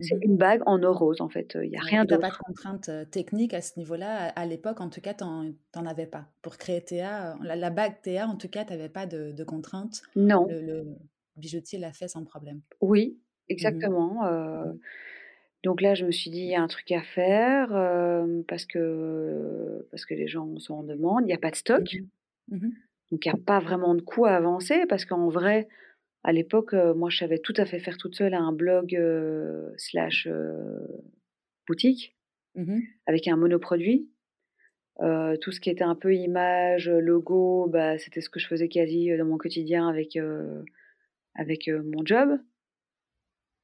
S2: C'est mmh une bague en or rose, en fait. Il n'y a rien d'autre.
S1: Tu pas de contraintes techniques à ce niveau-là? À, l'époque, en tout cas, tu n'en avais pas. Pour créer Théa, la, bague Théa, en tout cas, tu n'avais pas de, de, contraintes.
S2: Non.
S1: Le, bijoutier l'a fait sans problème.
S2: Oui, mmh exactement. Mmh donc là, je me suis dit, il y a un truc à faire parce, que, parce que les gens sont en demande. Il n'y a pas de stock. Donc, il n'y a pas vraiment de coût à avancer parce qu'en vrai, à l'époque, moi, je savais tout à fait faire toute seule un blog slash boutique mmh avec un monoproduit. tout ce qui était un peu image, logo, bah, c'était ce que je faisais quasi dans mon quotidien avec, avec mon job.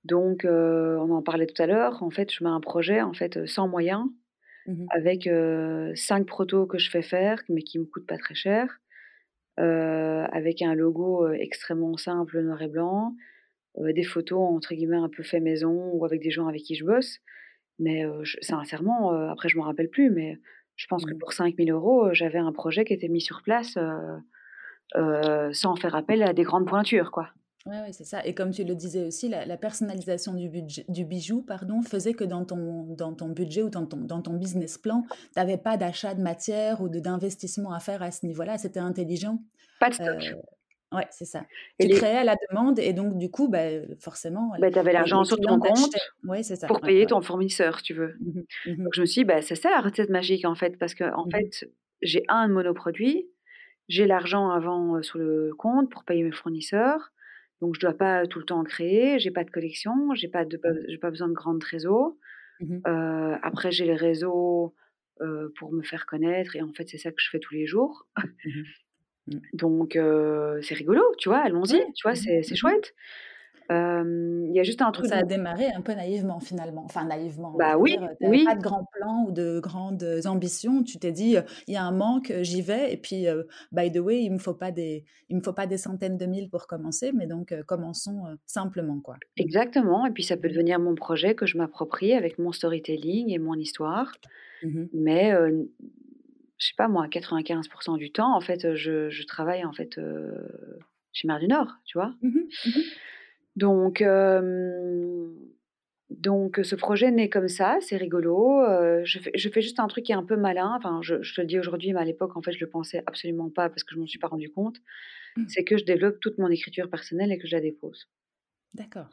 S2: Donc, on en parlait tout à l'heure. En fait, je mets un projet en fait sans moyens, mmh avec cinq protos que je fais faire, mais qui me coûtent pas très cher. Euh, avec un logo extrêmement simple, noir et blanc, des photos entre guillemets un peu fait maison ou avec des gens avec qui je bosse. Mais sincèrement, après je me rappelle plus, mais je pense que mmh. pour 5000 euros, j'avais un projet qui était mis sur place sans faire appel à des grandes pointures, quoi.
S1: Oui, ouais, c'est ça. Et comme tu le disais aussi, la, personnalisation du, budget, du bijou pardon, faisait que dans ton, dans ton budget ou dans ton, dans ton business plan, tu n'avais pas d'achat de matière ou d'investissement à faire à ce niveau-là. C'était intelligent.
S2: Pas de stock. Euh,
S1: oui, c'est ça. tu créais la demande et donc, du coup, bah, forcément.
S2: Bah, tu avais l'argent sur ton compte ouais, ça. pour payer ton fournisseur, tu veux. Mmh mmh donc, je me suis dit, bah, c'est ça la recette magique, en fait, parce que, en mmh fait, j'ai un monoproduit, j'ai l'argent avant sur le compte pour payer mes fournisseurs. Donc, je ne dois pas tout le temps en créer. J'ai pas de collection. J'ai pas de, j'ai pas besoin de grandes réseaux. Mmh euh, après, j'ai les réseaux euh, pour me faire connaître. Et en fait, c'est ça que je fais tous les jours. Mmh mmh. Donc, euh, c'est rigolo, tu vois. Allons-y, tu vois, c'est, c'est chouette. Il y a juste un truc.
S1: Ça a démarré un peu naïvement finalement. Enfin, naïvement.
S2: Bah oui, oui.
S1: Pas de grands plans ou de grandes ambitions. Tu t'es dit, il y a un manque, j'y vais. Et puis, by the way, il me faut pas des, il me faut pas des centaines de mille pour commencer, mais donc commençons simplement, quoi.
S2: Exactement. Et puis, ça peut devenir mon projet que je m'approprie avec mon storytelling et mon histoire. Mmh mais je sais pas moi, 95% du temps, en fait, je, travaille en fait chez Mer du Nord, tu vois? Mmh donc, Donc ce projet naît comme ça, c'est rigolo. je, fais, je fais juste un truc qui est un peu malin. Enfin, je, te le dis aujourd'hui, mais à l'époque, en fait, je le pensais absolument pas parce que je m'en suis pas rendu compte. Mmh. C'est que je développe toute mon écriture personnelle et que je la dépose.
S1: D'accord.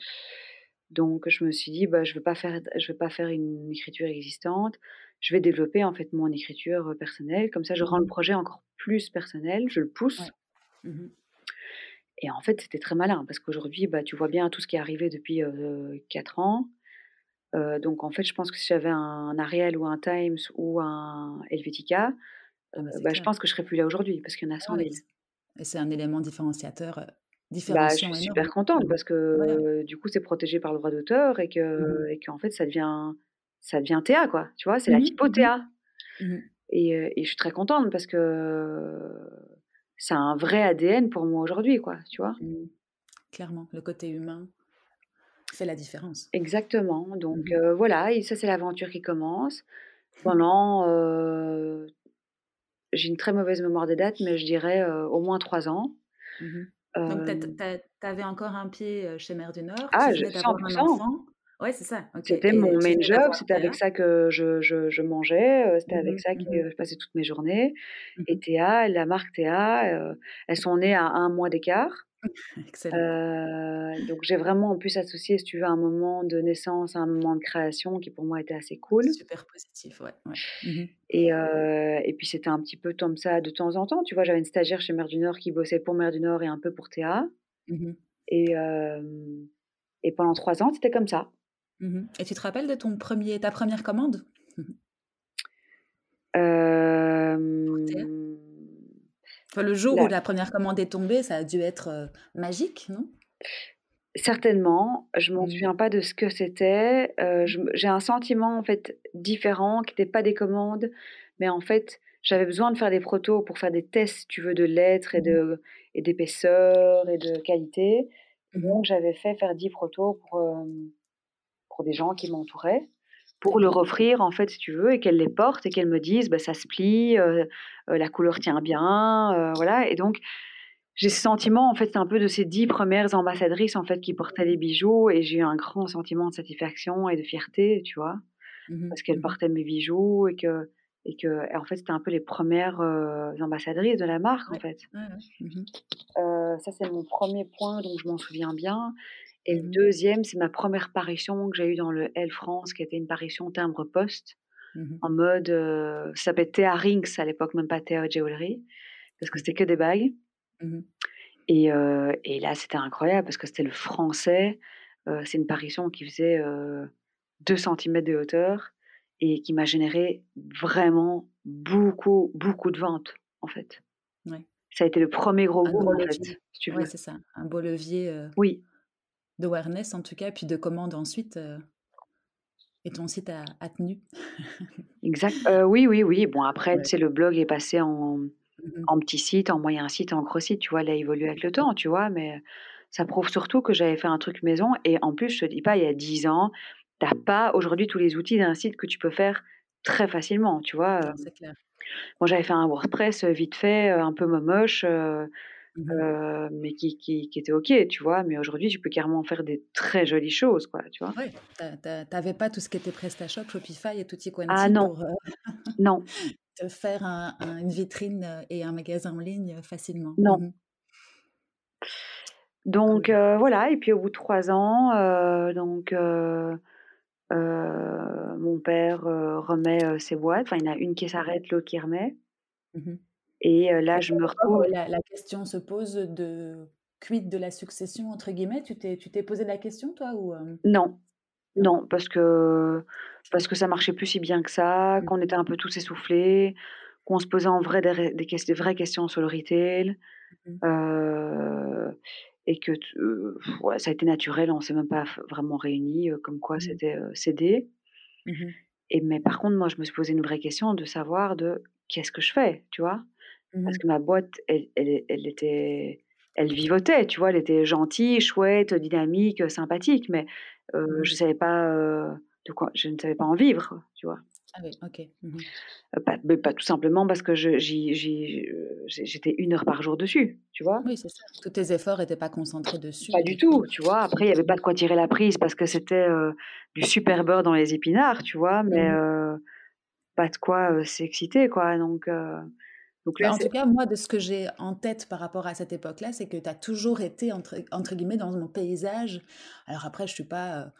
S2: Donc je me suis dit, bah, je ne veux, pas faire, je veux pas faire une écriture existante. Je vais développer en fait mon écriture personnelle. Comme ça, je rends le mmh. projet encore plus personnel. Je le pousse. Mmh et en fait, c'était très malin parce qu'aujourd'hui, bah, tu vois bien tout ce qui est arrivé depuis 4 ans. Donc en fait, je pense que si j'avais un Ariel ou un Times ou un Helvetica, ah bah, bah je pense que je serais plus là aujourd'hui parce qu'il y en a 100 000.
S1: Et c'est un élément différenciateur,
S2: bah, je suis super contente parce que du coup, c'est protégé par le droit d'auteur et que mmh et qu'en fait, ça devient ça devient Théa, quoi. Tu vois, c'est la mmh typo Théa. Mmh et, et je suis très contente parce que c'est un vrai ADN pour moi aujourd'hui, quoi. Tu vois?
S1: Clairement, le côté humain fait la différence.
S2: Exactement. Donc mmh euh, voilà, et ça c'est l'aventure qui commence. Pendant, euh, j'ai une très mauvaise mémoire des dates, mais je dirais euh, au moins trois ans.
S1: Mmh Donc tu avais encore un pied chez Mère du Nord.
S2: Ah, je, 100%.
S1: Ouais, c'est ça.
S2: C'était mon main job, c'était avec ça que je, je, je mangeais, c'était avec mmh ça que je passais toutes mes journées. Et Théa, la marque Théa, elles sont nées à un mois d'écart. Excellent. donc j'ai vraiment en plus associé, si tu veux, un moment de naissance, un moment de création qui pour moi était assez cool.
S1: Super positif, ouais. Mmh
S2: et, et puis c'était un petit peu comme ça de temps en temps. Tu vois, j'avais une stagiaire chez Mère du Nord qui bossait pour Mère du Nord et un peu pour Théa. Mmh et, et pendant trois ans, c'était comme ça.
S1: Mmh et tu te rappelles de ton premier, ta première commande? Le jour où la première commande est tombée, ça a dû être magique, non?
S2: Certainement, je m'en mmh. souviens pas de ce que c'était. j'ai un sentiment en fait différent, qui n'était pas des commandes, mais en fait, j'avais besoin de faire des protos pour faire des tests, tu veux, de lettres et mmh. de et d'épaisseur et de qualité. Mmh. Donc j'avais fait faire 10 protos pour pour des gens qui m'entouraient pour leur offrir, en fait, si tu veux, et qu'elles les portent et qu'elles me disent, bah, ça se plie, euh, euh, la couleur tient bien, euh, voilà. Et donc, j'ai ce sentiment, en fait, c'est un peu de ces dix premières ambassadrices, en fait, qui portaient les bijoux, et j'ai eu un grand sentiment de satisfaction et de fierté, tu vois, mmh parce qu'elles mmh portaient mes bijoux et que, et que, en fait, c'était un peu les premières ambassadrices de la marque, en fait. Mmh ça, c'est mon premier point, donc je m'en souviens bien. Et le mmh deuxième, c'est ma première parution que j'ai eue dans le L France, qui était une parution timbre-poste, mmh en mode, ça s'appelait Théa Rings à l'époque, même pas Théa Jewelry, parce que c'était que des bagues. Mmh et, et, là, c'était incroyable, parce que c'était le français. c'est une parution qui faisait 2 cm de hauteur et qui m'a généré vraiment beaucoup, beaucoup de ventes, en fait. Ça a été le premier gros boom, en fait, si
S1: veux. c'est ça, un beau levier.
S2: Oui,
S1: d'awareness en tout cas, puis de commande ensuite. Euh, et ton site a, tenu.
S2: exact. Euh, oui, oui, oui. Bon, après, c'est le blog est passé en, mmh en petit site, en moyen site, en gros site. Tu vois, il a évolué avec le temps, tu vois. Mais ça prouve surtout que j'avais fait un truc maison. Et en plus, je te dis pas, il y a 10 ans, tu n'as pas aujourd'hui tous les outils d'un site que tu peux faire très facilement, tu vois. C'est clair. Bon, j'avais fait un WordPress vite fait, un peu moche. Mmh mais qui, qui, qui, était ok, tu vois? Mais aujourd'hui, tu peux carrément faire des très jolies choses, quoi, tu vois?
S1: Ouais, t'avais pas tout ce qui était PrestaShop, Shopify et Tutti Quanti
S2: ah, non. pour non.
S1: te faire une vitrine et un magasin en ligne facilement.
S2: Non. Mmh donc voilà, et puis au bout de trois ans, donc mon père remet ses boîtes. Enfin, il y en a une qui s'arrête, l'autre qui remet. Mmh et là, je me retrouve.
S1: La, la, question se pose de quid de la succession, entre guillemets? Tu t'es, tu t'es posé la question, toi ou
S2: Non. Non, parce que, parce que ça marchait plus si bien que ça, mmh. qu'on était un peu tous essoufflés, qu'on se posait en vrai des, des, vraies questions sur le retail. Mmh. et que ça a été naturel, on ne s'est même pas vraiment réunis, comme quoi mmh. c'était cédé. Et, mais par contre, moi, je me suis posé une vraie question de savoir de qu'est-ce que je fais, tu vois? Parce mmh que ma boîte, elle, elle, elle, était, elle vivotait, tu vois, elle était gentille, chouette, dynamique, sympathique, mais euh, mmh. je savais pas de quoi, je ne savais pas en vivre, tu vois.
S1: Ah oui, ok. Mmh
S2: pas, pas, tout simplement parce que j'étais une heure par jour dessus, tu vois.
S1: Oui, c'est ça. Tous tes efforts n'étaient pas concentrés dessus.
S2: Pas du tout, tu vois. Après, il n'y avait pas de quoi tirer la prise parce que c'était du super beurre dans les épinards, tu vois, mais pas de quoi s'exciter, quoi. Donc,
S1: donc bah, en tout cas, moi, de ce que j'ai en tête par rapport à cette époque-là, c'est que tu as toujours été, entre, entre, guillemets, dans mon paysage. Alors après, je ne suis pas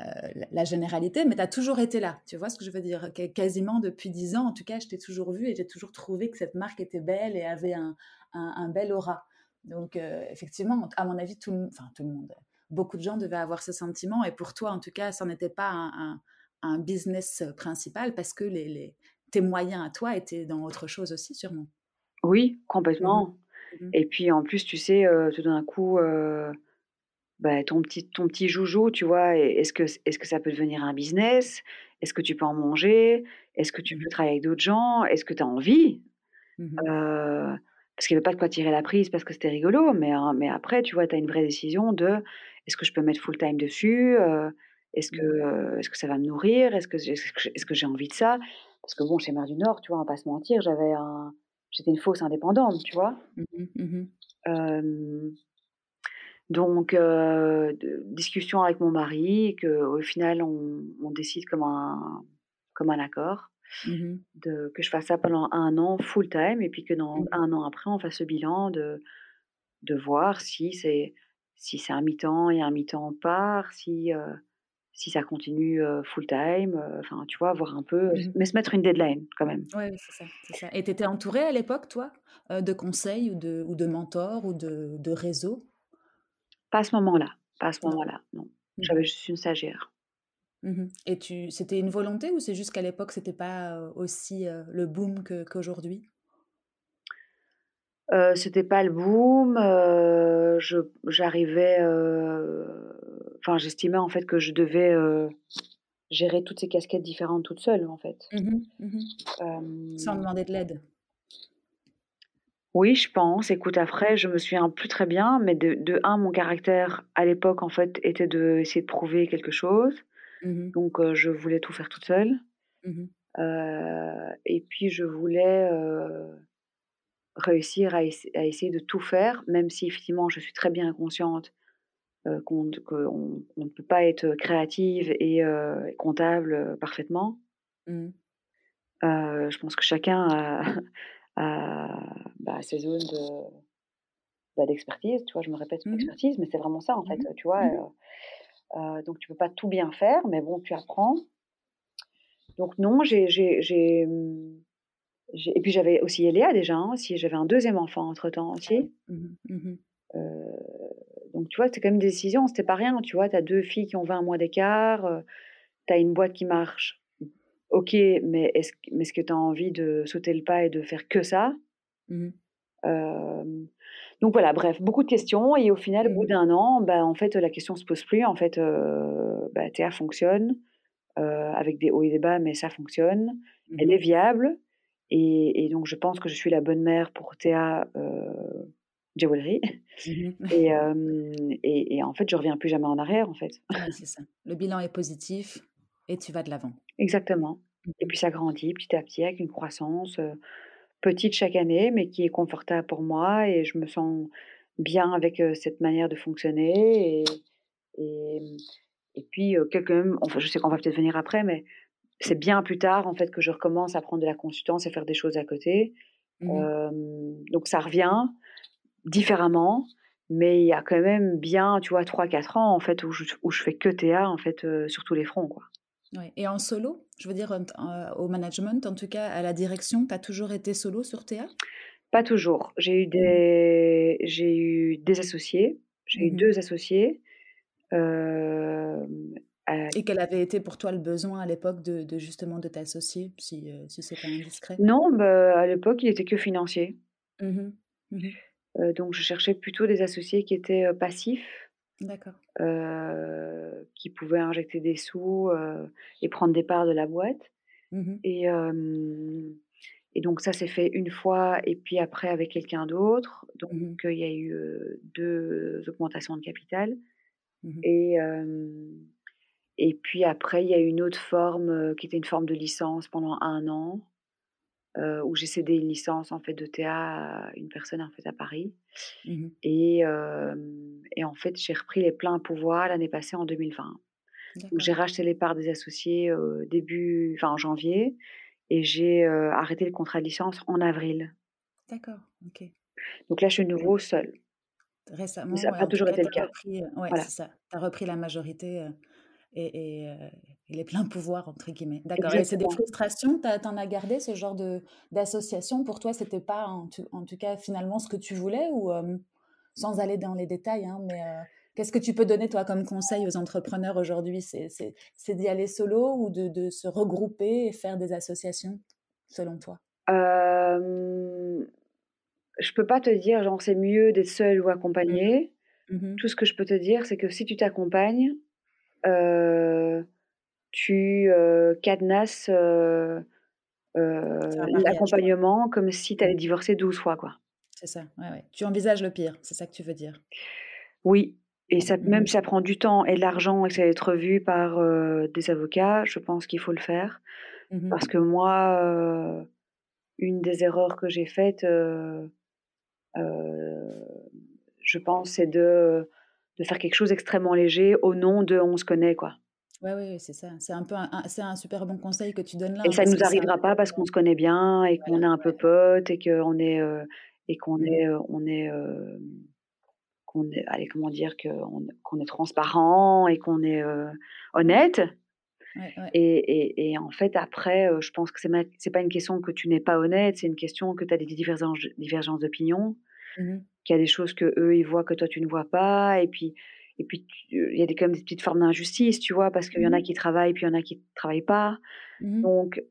S1: euh, la généralité, mais tu as toujours été là. Tu vois ce que je veux dire? Quasiment depuis dix ans, en tout cas, je t'ai toujours vu et j'ai toujours trouvé que cette marque était belle et avait un, un, bel aura. Donc, euh, effectivement, à mon avis, tout, enfin, tout le monde, beaucoup de gens devaient avoir ce sentiment. Et pour toi, en tout cas, ça n'était pas un, un, business principal parce que les, les, tes moyens à toi étaient dans autre chose aussi, sûrement.
S2: Oui, complètement. Mmh mmh Et puis en plus, tu sais, tout d'un coup, bah, ton, petit, ton petit joujou, tu vois, est-ce que, est que ça peut devenir un business? Est-ce que tu peux en manger? Est-ce que tu peux mmh travailler avec d'autres gens? Est-ce que tu as envie Parce qu'il n'y avait pas de quoi tirer la prise parce que c'était rigolo, mais, hein, mais après, tu vois, tu as une vraie décision de est-ce que je peux mettre full time dessus? Est-ce que, est que ça va me nourrir? Est-ce que, est-ce que j'ai envie de ça? Parce que bon, chez Mer du Nord, tu vois, on va pas se mentir, j'avais un... j'étais une fausse indépendante, tu vois. Mmh mmh donc, discussion avec mon mari, qu'au final, on, on, décide comme un, comme un accord, mmh de, que je fasse ça pendant un an full time, et puis que dans un an après, on fasse le bilan de, de voir si c'est si c'est un mi-temps et un mi-temps part, si si ça continue full time, enfin, tu vois, voir un peu, mmh mais se mettre une deadline quand même.
S1: Oui, c'est ça, ça, Et tu étais entourée à l'époque, toi, de conseils ou de, ou de mentors ou de, de réseaux?
S2: Pas à ce moment-là, pas à ce moment-là, non. Mmh J'avais juste une stagiaire.
S1: Mmh Et tu, c'était une volonté ou c'est juste qu'à l'époque, c'était pas aussi le boom qu'aujourd'hui?
S2: Euh, c'était pas le boom. je, j'arrivais enfin, j'estimais en fait que je devais gérer toutes ces casquettes différentes toute seule, en fait.
S1: Mmh mmh Sans demander de l'aide.
S2: Oui, je pense. Écoute, après, je me souviens plus très bien, mais de, de un, mon caractère à l'époque, en fait, était de essayer de prouver quelque chose. Mmh Donc, je voulais tout faire toute seule. et puis, je voulais réussir à, à, essayer de tout faire, même si effectivement, je suis très bien consciente qu'on ne peut pas être créative et comptable parfaitement. Mmh. je pense que chacun a, bah, ses zones bah, d'expertise. tu vois, je me répète mmh expertise, mais c'est vraiment ça en fait. Mmh tu vois, donc tu peux pas tout bien faire, mais bon, tu apprends. Donc non, j'ai, et puis j'avais aussi Eléa déjà, hein, j'avais un deuxième enfant entre temps aussi. Donc, tu vois, c'était quand même une décision, c'était pas rien. Tu vois, tu as deux filles qui ont 20 mois d'écart, euh, tu as une boîte qui marche. Ok, mais est-ce est que tu as envie de sauter le pas et de faire que ça? Mmh Donc voilà, bref, beaucoup de questions. Et au final, au bout mmh d'un an, bah, en fait, la question se pose plus. En fait, euh, bah, Théa fonctionne, euh, avec des hauts et des bas, mais ça fonctionne. Mmh Elle est viable. Et, et, donc, je pense que je suis la bonne mère pour Théa jewelry. Mmh et, et, en fait, je reviens plus jamais en arrière, en fait.
S1: c'est ça. Le bilan est positif et tu vas de l'avant.
S2: Exactement. Mmh et puis ça grandit petit à petit avec une croissance petite chaque année, mais qui est confortable pour moi et je me sens bien avec cette manière de fonctionner. Et, et, et puis, quelqu'un, enfin, je sais qu'on va peut-être venir après, mais c'est bien plus tard, en fait, que je recommence à prendre de la consultance et faire des choses à côté. Mmh donc ça revient, différemment, mais il y a quand même bien, tu vois, 3-4 ans, en fait, où je, où je fais que Théa, en fait, euh, sur tous les fronts, quoi.
S1: Et en solo, je veux dire, euh, au management, en tout cas, à la direction, tu as toujours été solo sur Théa
S2: Pas toujours. J'ai eu mmh. des, j'ai eu des associés. J'ai eu mmh deux associés.
S1: Euh, Et quel avait été pour toi le besoin à l'époque de, de, justement de t'associer, si, si c'est pas indiscret?
S2: Non, bah, à l'époque, il était que financier. Mmh donc je cherchais plutôt des associés qui étaient passifs. D'accord. qui pouvaient injecter des sous et prendre des parts de la boîte. Mmh et, et donc ça s'est fait une fois et puis après avec quelqu'un d'autre. Donc mmh il y a eu deux augmentations de capital. Mmh et, Et puis après, il y a une autre forme qui était une forme de licence pendant un an, où j'ai cédé une licence en fait de TA à une personne en fait à Paris. Mmh et, et en fait, j'ai repris les pleins pouvoirs l'année passée en 2020. J'ai racheté les parts des associés début, enfin en janvier, et j'ai arrêté le contrat de licence en avril.
S1: D'accord, ok.
S2: Donc là, je suis nouveau seule.
S1: Récemment, ça n'a pas toujours été le cas. Repris, ouais, c'est ça. Tu as repris la majorité et, les pleins pouvoirs, entre guillemets. D'accord. Et c'est des frustrations Tu en as gardé ce genre d'association? Pour toi, c'était pas en, en, tout cas finalement ce que tu voulais ou sans aller dans les détails, hein, mais Qu'est-ce que tu peux donner, toi, comme conseil aux entrepreneurs aujourd'hui? C'est d'y aller solo ou de, de, se regrouper et faire des associations, selon toi?
S2: Euh, Je peux pas te dire, genre, c'est mieux d'être seul ou mmh accompagné. Mmh Tout ce que je peux te dire, c'est que si tu t'accompagnes, euh, tu euh, cadenasses euh, l'accompagnement comme si tu allais divorcer 12 fois, quoi.
S1: C'est ça, ouais, ouais. Tu envisages le pire, c'est ça que tu veux dire?
S2: Oui, et ça, même mmh. si ça prend du temps et de l'argent et que ça va être revu par des avocats, je pense qu'il faut le faire. Mmh Parce que moi, une des erreurs que j'ai faites, je pense, c'est de, de faire quelque chose d'extrêmement léger au nom de on se connaît, quoi.
S1: Oui, oui, c'est ça. C'est un peu c'est un super bon conseil que tu donnes là.
S2: Et hein, ça ne nous arrivera pas parce qu'on se connaît bien et qu'on est un peu potes et qu'on est, et qu'on mmh. est, on est qu'on est, allez, comment dire, qu'on est transparent et qu'on est honnête. Et, et, en fait, après, je pense que c'est n'est pas une question que tu n'es pas honnête, c'est une question que tu as des divergences, divergences d'opinion, mmh qu'il y a des choses que eux ils voient que toi tu ne vois pas, et puis et puis il y a des, quand même des petites formes d'injustice, tu vois, parce qu'il y en a mmh qui travaillent, puis il y en a qui ne travaillent pas. Mmh Donc,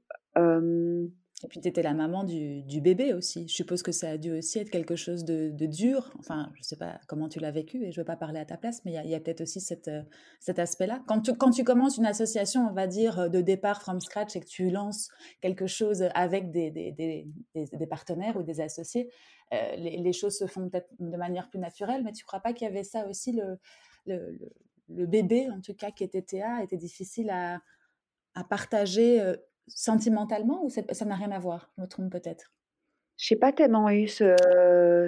S1: et puis, tu étais la maman du, bébé aussi. Je suppose que ça a dû aussi être quelque chose de, dur. Enfin, je ne sais pas comment tu l'as vécu et je ne veux pas parler à ta place, mais il y a, peut-être aussi euh, cet aspect-là. Quand tu, commences une association, on va dire, euh, de départ from scratch et que tu lances quelque chose avec des, partenaires ou des associés, euh, les, choses se font peut-être de manière plus naturelle, mais tu ne crois pas qu'il y avait ça aussi, le, bébé, en tout cas, qui était TA, était difficile à partager sentimentalement ou ça n'a rien à voir? Je me trompe peut-être.
S2: J'ai pas tellement eu ce,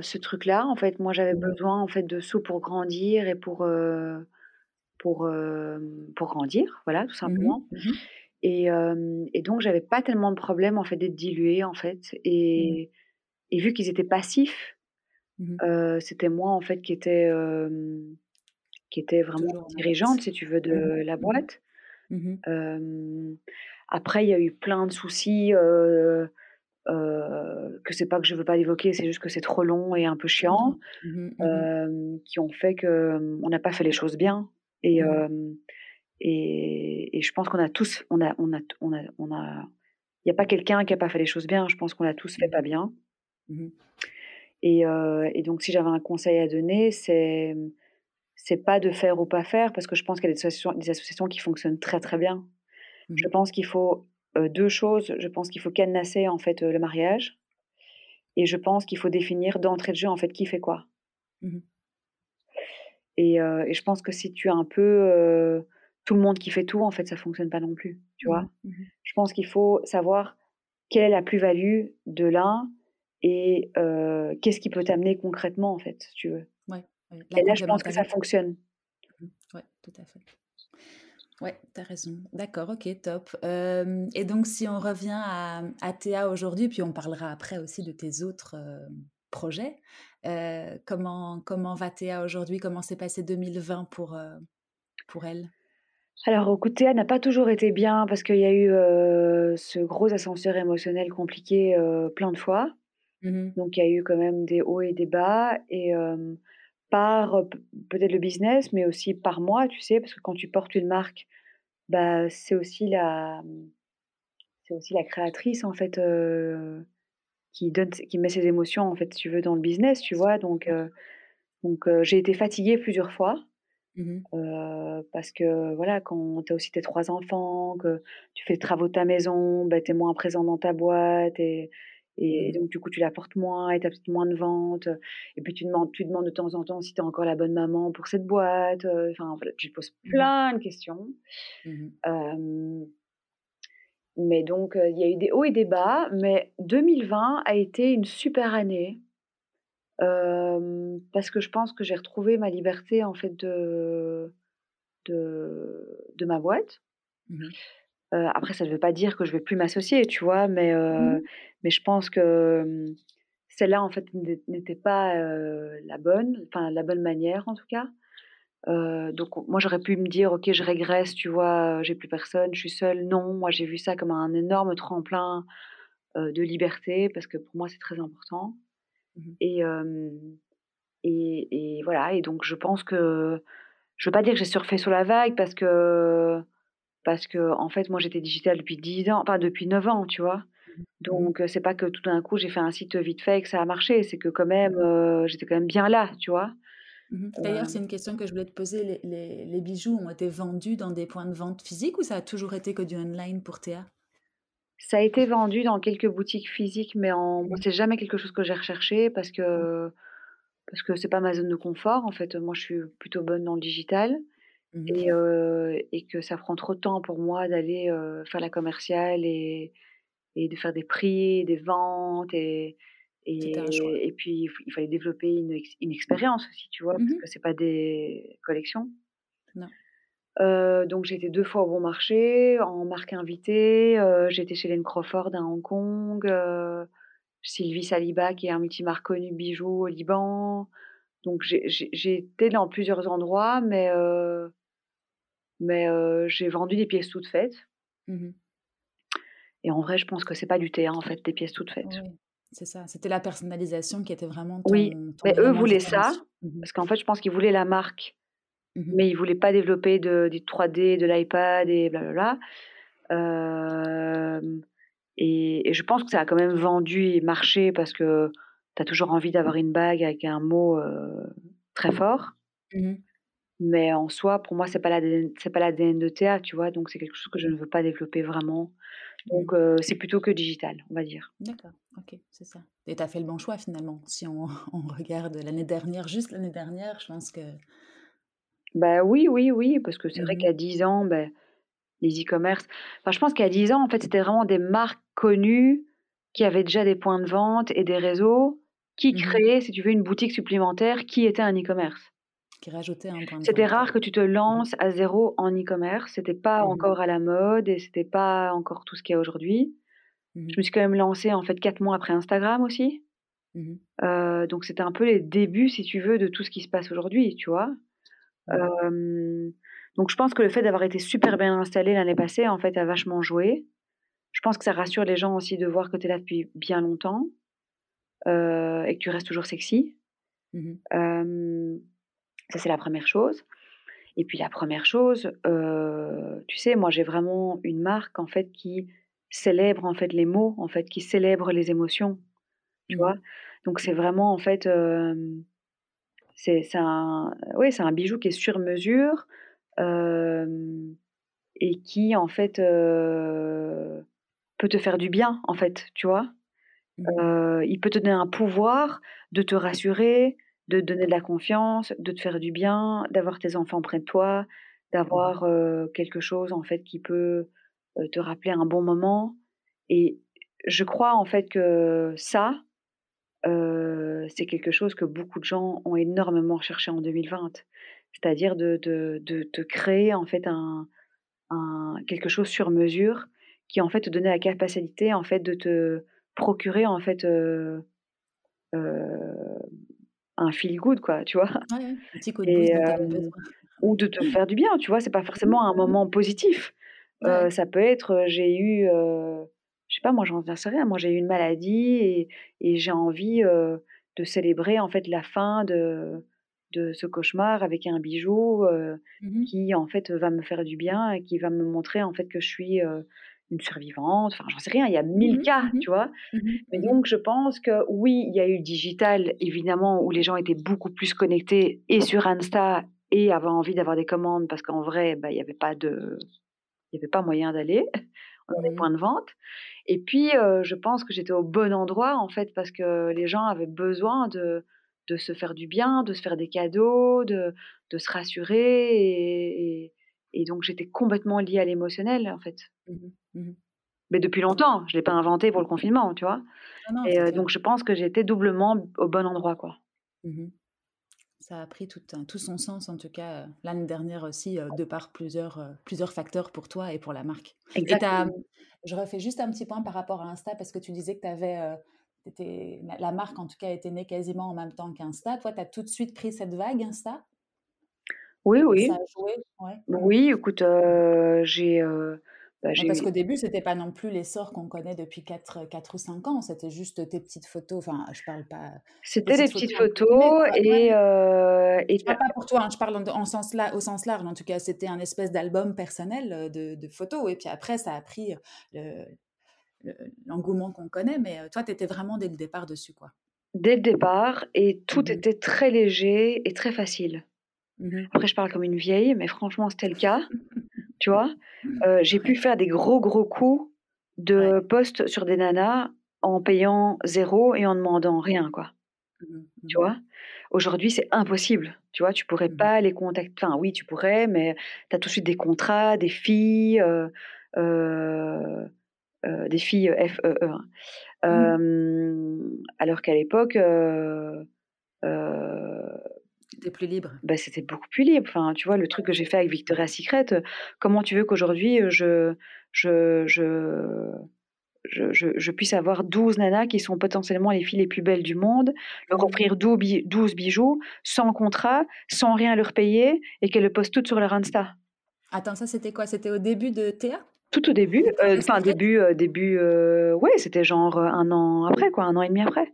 S2: ce truc-là. En fait, moi, j'avais mmh. besoin en fait de sous pour grandir et pour euh, pour euh, pour grandir, voilà, tout mmh simplement. Mmh et, et, donc, j'avais pas tellement de problème en fait d'être diluée en fait. Et, et vu qu'ils étaient passifs, euh, c'était moi en fait qui était qui était vraiment dirigeante, si tu veux, de la boîte. Après, il y a eu plein de soucis euh, euh, que c'est pas que je veux pas évoquer, c'est juste que c'est trop long et un peu chiant, mmh mmh mmh qui ont fait que on n'a pas fait les choses bien. Et, et, et, je pense qu'on a tous, on a, on a, on a, on a, il n'y a pas quelqu'un qui a pas fait les choses bien. Je pense qu'on a tous fait pas bien. Et, et, donc, si j'avais un conseil à donner, c'est c'est pas de faire ou pas faire, parce que je pense qu'il y a des associations, des associations qui fonctionnent très très bien. Je mmh pense qu'il faut deux choses. Je pense qu'il faut cadenasser en fait le mariage, et je pense qu'il faut définir d'entrée de jeu en fait qui fait quoi. Mmh et, et, je pense que si tu as un peu tout le monde qui fait tout, en fait, ça fonctionne pas non plus. Tu vois. Mmh je pense qu'il faut savoir quelle est la plus-value de l'un et qu'est-ce qui peut t'amener concrètement en fait, si tu veux. Ouais, et là, je pense que ça fonctionne.
S1: Oui, tout à fait. Ouais, tu as raison. D'accord, ok, top. Euh, et donc, si on revient à, à Théa aujourd'hui, puis on parlera après aussi de tes autres euh, projets, euh, comment, comment va Théa aujourd'hui? Comment s'est passé 2020 pour, pour elle?
S2: Alors, écoute, Théa n'a pas toujours été bien parce qu'il y a eu ce gros ascenseur émotionnel compliqué plein de fois. Mmh donc, il y a eu quand même des hauts et des bas. Et par peut-être le business, mais aussi par moi, tu sais, parce que quand tu portes une marque, bah, c'est aussi la, c'est aussi la créatrice en fait qui donne, qui met ses émotions en fait, tu veux, dans le business, tu vois? Donc, donc j'ai été fatiguée plusieurs fois. Mmh parce que voilà, quand tu as aussi tes trois enfants, que tu fais les travaux de ta maison, bah, tu es moins présent dans ta boîte et, Et donc, du coup, tu la portes moins et tu as peut-être moins de ventes. Et puis, tu demandes, tu demandes de temps en temps si tu es encore la bonne maman pour cette boîte. Enfin, voilà, tu te poses mmh plein de questions. Mmh mais donc, il y a eu des hauts et des bas. Mais 2020 a été une super année. parce que je pense que j'ai retrouvé ma liberté, en fait, de, de, de ma boîte. Mmh après, ça ne veut pas dire que je vais plus m'associer, tu vois, mais, mmh mais je pense que celle-là, en fait, n'était pas la bonne, enfin, la bonne manière, en tout cas. donc, moi, j'aurais pu me dire, OK, je régresse, tu vois, j'ai plus personne, je suis seule. Non, moi, j'ai vu ça comme un énorme tremplin de liberté, parce que pour moi, c'est très important. Mmh et, et, et, voilà, et donc, je pense que je veux pas dire que j'ai surfé sur la vague, parce que parce que en fait moi j'étais digitale depuis 10 ans, enfin depuis 9 ans, tu vois? Mmh Donc c'est pas que tout d'un coup j'ai fait un site vite fait et que ça a marché, c'est que quand même j'étais quand même bien là, tu vois?
S1: Mmh D'ailleurs, c'est une question que je voulais te poser. Les, les, bijoux ont été vendus dans des points de vente physiques ou ça a toujours été que du online pour Théa
S2: Ça a été vendu dans quelques boutiques physiques, mais en... Mmh. c'est jamais quelque chose que j'ai recherché parce que parce que c'est pas ma zone de confort. En fait, moi, je suis plutôt bonne dans le digital. Mmh et, et, que ça prend trop de temps pour moi d'aller faire la commerciale et, et, de faire des prix, des ventes et, et, et puis il fallait développer une, une expérience aussi, tu vois, parce mmh que c'est pas des collections. Non. Euh, donc j'ai été deux fois au bon marché, en marque invitée. Euh, J'étais chez Len Crawford à Hong Kong, euh, Sylvie Saliba qui est un multimarque connu bijoux au Liban. Donc j'ai été dans plusieurs endroits, mais mais j'ai vendu des pièces toutes faites. Mmh et en vrai, je pense que c'est pas du théâtre, en fait, des pièces toutes faites. Oui,
S1: c'est ça. C'était la personnalisation qui était vraiment
S2: ton, Oui, mais eux voulaient ça, mmh parce qu'en fait, je pense qu'ils voulaient la marque, mmh mais ils voulaient pas développer de, du 3D, de l'iPad et blablabla. Euh, et, et, je pense que ça a quand même vendu et marché parce que tu as toujours envie d'avoir une bague avec un mot très fort. Mais en soi, pour moi, c'est pas l'ADN, c'est pas l'ADN de Théa, tu vois? Donc c'est quelque chose que je ne veux pas développer vraiment. Donc mmh. c'est plutôt que digital, on va dire.
S1: D'accord, ok, c'est ça. Et tu as fait le bon choix finalement. Si on, on regarde l'année dernière, juste l'année dernière, je pense que.
S2: Bah oui, oui, oui, parce que c'est vrai mmh qu'à 10 ans, bah, les e-commerce. Enfin, je pense qu'à 10 ans, en fait, c'était vraiment des marques connues qui avaient déjà des points de vente et des réseaux qui mmh créaient, si tu veux, une boutique supplémentaire qui était un e-commerce
S1: qui rajoutait un point
S2: C'était rare que tu te lances à zéro en e-commerce. C'était pas mmh encore à la mode et c'était pas encore tout ce qu'il y a aujourd'hui. Mmh je me suis quand même lancée en fait quatre mois après Instagram aussi. Mmh euh, donc c'était un peu les débuts, si tu veux, de tout ce qui se passe aujourd'hui, tu vois. donc je pense que le fait d'avoir été super bien installée l'année passée, en fait, a vachement joué. Je pense que ça rassure les gens aussi de voir que tu es là depuis bien longtemps euh, et que tu restes toujours sexy. Ça, c'est la première chose. Et puis la première chose, euh, tu sais, moi j'ai vraiment une marque en fait qui célèbre en fait les mots, en fait qui célèbre les émotions, tu mmh vois? Donc c'est vraiment en fait, euh, c'est un, oui, c'est un bijou qui est sur mesure euh, et qui en fait peut te faire du bien en fait, tu vois? Mmh il peut te donner un pouvoir de te rassurer, de te donner de la confiance, de te faire du bien, d'avoir tes enfants près de toi, d'avoir quelque chose en fait qui peut te rappeler un bon moment. Et je crois en fait que ça, c'est quelque chose que beaucoup de gens ont énormément cherché en 2020, c'est-à-dire de, de, de, te créer en fait un, un, quelque chose sur mesure qui en fait te donnait la capacité en fait de te procurer en fait euh, un feel good, quoi, tu vois? Ouais, un petit coup de et, ou de te faire du bien, tu vois. C'est pas forcément un moment positif. Ça peut être, j'ai eu, je sais pas, moi j'en sais rien. Moi j'ai eu une maladie et, et j'ai envie euh, de célébrer en fait la fin de de ce cauchemar avec un bijou mmh qui en fait va me faire du bien et qui va me montrer en fait que je suis une survivante, enfin j'en sais rien, il y a mille mmh cas, mmh tu vois? Mmh Mais donc je pense que oui, il y a eu le digital, évidemment, où les gens étaient beaucoup plus connectés et sur Insta et avaient envie d'avoir des commandes parce qu'en vrai, bah, il n'y avait pas de... Il n'y avait pas moyen d'aller. dans des
S1: Mmh.
S2: points de vente. Et puis, heu, je pense que j'étais au bon endroit, en fait, parce que les gens avaient besoin de de se faire du bien, de se faire des cadeaux, de de se rassurer et et et donc j'étais complètement liée à l'émotionnel, en fait.
S1: Mmh mh. Mmh
S2: Mais depuis longtemps, je l'ai pas inventé pour le confinement, tu vois?
S1: Non, non,
S2: Et
S1: clair.
S2: donc je pense que j'étais doublement au bon endroit, quoi.
S1: Mmh Ça a pris tout son sens en tout cas, heu, l'année dernière aussi, heu, de par plusieurs, facteurs pour toi et pour la marque. Et tu
S2: Exactement.
S1: je refais juste un petit point par rapport à Insta parce que tu disais que tu avais, la la marque en tout cas était née quasiment en même temps qu'Insta. Toi, tu as tout de suite pris cette vague Insta?
S2: Oui,
S1: et ça
S2: oui.
S1: a joué? Ouais. Mmh
S2: Oui, écoute, j'ai, bah,
S1: parce qu'au début, c'était pas non plus l'essor qu'on connaît depuis 4 4 ou 5 ans. C'était juste tes petites photos, enfin, je parle pas
S2: c'était des
S1: petites photos
S2: photos et heu et
S1: Je parle pas pour toi, hein, je parle en en sens au sens large. En tout cas, c'était un espèce d'album personnel, heu, de de photos et puis après ça a pris, le le l'engouement qu'on connaît, mais toi, tu étais vraiment dès le départ dessus, quoi.
S2: dès le départ et tout
S1: Mmh mh.
S2: était très léger et très facile.
S1: Mmh
S2: Après je parle comme une vieille, mais franchement c'était le cas, tu vois? Heu, j'ai pu faire des gros, gros coups de
S1: ouais.
S2: posts sur des nanas en payant zéro et en demandant rien, quoi.
S1: Mmh mh.
S2: Tu
S1: Mmh
S2: vois? Aujourd'hui, c'est impossible, tu vois? Tu pourrais
S1: Mmh
S2: pas les contacter enfin oui, tu pourrais, mais tu as tout de suite des contrats, des filles, heu heu, des filles, F-E-E, hein.
S1: Mmh.
S2: Hem, alors qu'à l'époque,
S1: Tu plus libre?
S2: bah, c'était beaucoup plus libre. Enfin, tu vois, le truc que j'ai fait avec Victoria's Secret, heu, comment tu veux qu'aujourd'hui, je je je je je je puisse avoir 12 nanas qui sont potentiellement les filles les plus belles du monde, leur
S1: Mmh.
S2: offrir 12 bi 12 bijoux, sans contrat, sans rien leur payer et qu'elles le postent toutes sur leur Insta.
S1: Attends, ça, c'était quoi? C'était au début de Théa?
S2: Tout au début,
S1: Victoria's
S2: enfin début, heu, début, ouais, c'était genre, heu, 1 an après quoi, un an et demi après.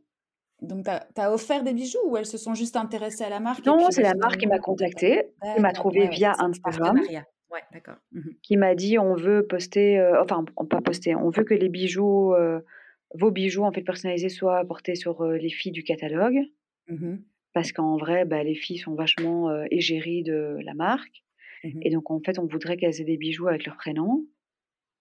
S1: Donc tu as offert des bijoux ou elles se sont juste intéressées à la marque
S2: Non, c'est la marque qui m'a contactée, qui m'a trouvée
S1: ouais,
S2: via Instagram.
S1: Ouais, d'accord. Mmh
S2: qui m'a dit: «On veut poster, heu, enfin, pas poster, on veut que les bijoux, heu, vos bijoux en fait personnalisés soient portés sur, heu, les filles du catalogue».
S1: Mmh mh.
S2: Parce qu'en vrai, bah, les filles sont vachement, égéries de la marque
S1: Mmh
S2: et donc en fait, on voudrait qu'elles aient des bijoux avec leur prénom.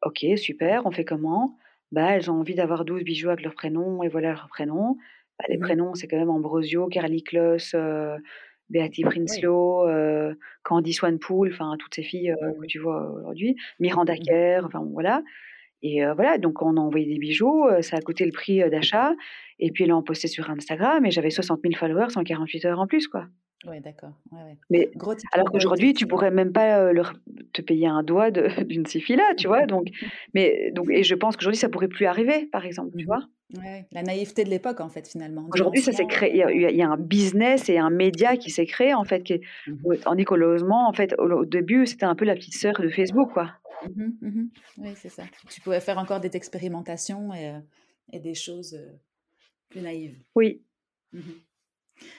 S2: OK, super, on fait comment? Bah, elles ont envie d'avoir 12 bijoux avec leur prénom et voilà leur prénom. Bah, les
S1: Mmh
S2: prénoms, c'est quand même Ambrosio, Karlie Kloss, heu, Beatty
S1: Oui.
S2: Prinsloo, heu, Candy Swanpool, enfin toutes ces filles, que
S1: Mmh
S2: tu vois aujourd'hui. Miranda
S1: Mmh mh.
S2: Kerr, enfin voilà et voilà, donc on a envoyé des bijoux, ça a coûté le prix, heu, d'achat et puis elles l'ont posté sur Instagram et j'avais 60 000 followers en 48 heures en plus, quoi.
S1: Ouais, d'accord. Ouais, ouais.
S2: Mais
S1: Gros
S2: alors qu'aujourd'hui, tu pourrais même pas, leur te payer un doigt d'une filles-là, tu vois? Donc mais donc et je pense qu'aujourd'hui, ça pourrait plus arriver, par exemple, tu
S1: Mmh
S2: vois?
S1: Ouais, la naïveté de l'époque, en fait, finalement,
S2: Aujourd'hui, ça s'est créé il y a y un business et un média qui s'est créé, en fait, qui est
S1: Mmh
S2: qu'au en fait, au au début, c'était un peu la petite sœur de Facebook, quoi.
S1: Mmh mh. Mmh Oui, c'est ça. Tu pouvais faire encore des expérimentations et et des choses, heu, plus naïves.
S2: Oui,
S1: Mmh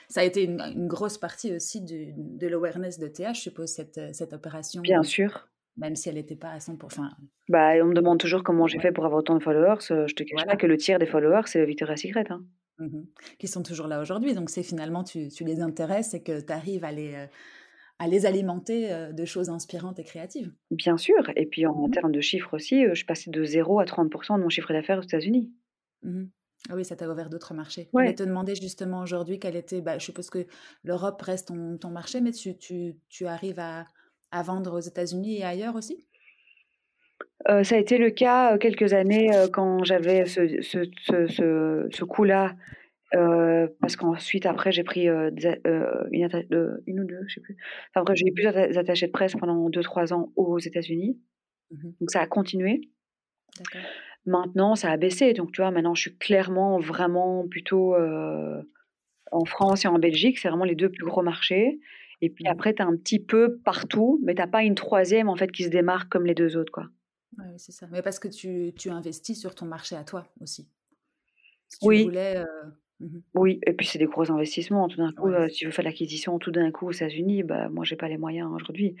S1: Ça a été une une grosse partie aussi du de l'awareness de Théa, je suppose, cette, cette opération,
S2: bien sûr.
S1: Même si elle n'était pas à 100 enfin,
S2: Bah on me demande toujours comment j'ai
S1: ouais,
S2: fait pour avoir autant de followers, heu, je te cache pas que le tiers des followers, c'est Victoria's Secret, hein.
S1: Mmh Qui sont toujours là aujourd'hui, donc c'est finalement tu tu les intéresses et que tu arrives à les, heu, à les alimenter, heu, de choses inspirantes et créatives.
S2: Bien sûr et puis en
S1: Mmh
S2: termes de chiffres aussi, je suis passée de 0 à 30% de mon chiffre d'affaires aux États-Unis.
S1: Mmh Ah oui, ça t'a ouvert d'autres marchés.
S2: Ouais.
S1: te demander justement aujourd'hui quel était, bah, je suppose que l'Europe reste ton, ton marché, mais tu, tu, tu arrives à, à vendre aux États-Unis et ailleurs aussi?
S2: Heu, ça a été le cas, heu, quelques années, heu, quand j'avais ce ce ce ce ce coup-là, parce qu'ensuite après j'ai pris, des une atta heu, 1 ou 2, je sais plus. Enfin bref, j'ai eu
S1: Mmh
S2: plusieurs attachés de presse pendant deux trois ans aux États-Unis,
S1: mh.
S2: donc ça a continué.
S1: D'accord.
S2: Maintenant, ça a baissé, donc tu vois, maintenant je suis clairement vraiment plutôt, en France et en Belgique, c'est vraiment les 2 plus gros marchés et puis
S1: Mmh
S2: après tu as un petit peu partout, mais tu as pas une troisième en fait qui se démarque comme les 2 autres, quoi.
S1: Oui, c'est ça. Mais parce que tu, tu investis sur ton marché à toi aussi. Si tu
S2: Oui.
S1: voulais. euh, mmh
S2: Oui et puis c'est des gros investissements. Tout d'un coup,
S1: Ouais, c'est
S2: si veux faire l'acquisition tout d'un coup aux États-Unis, bah, moi j'ai pas les moyens aujourd'hui.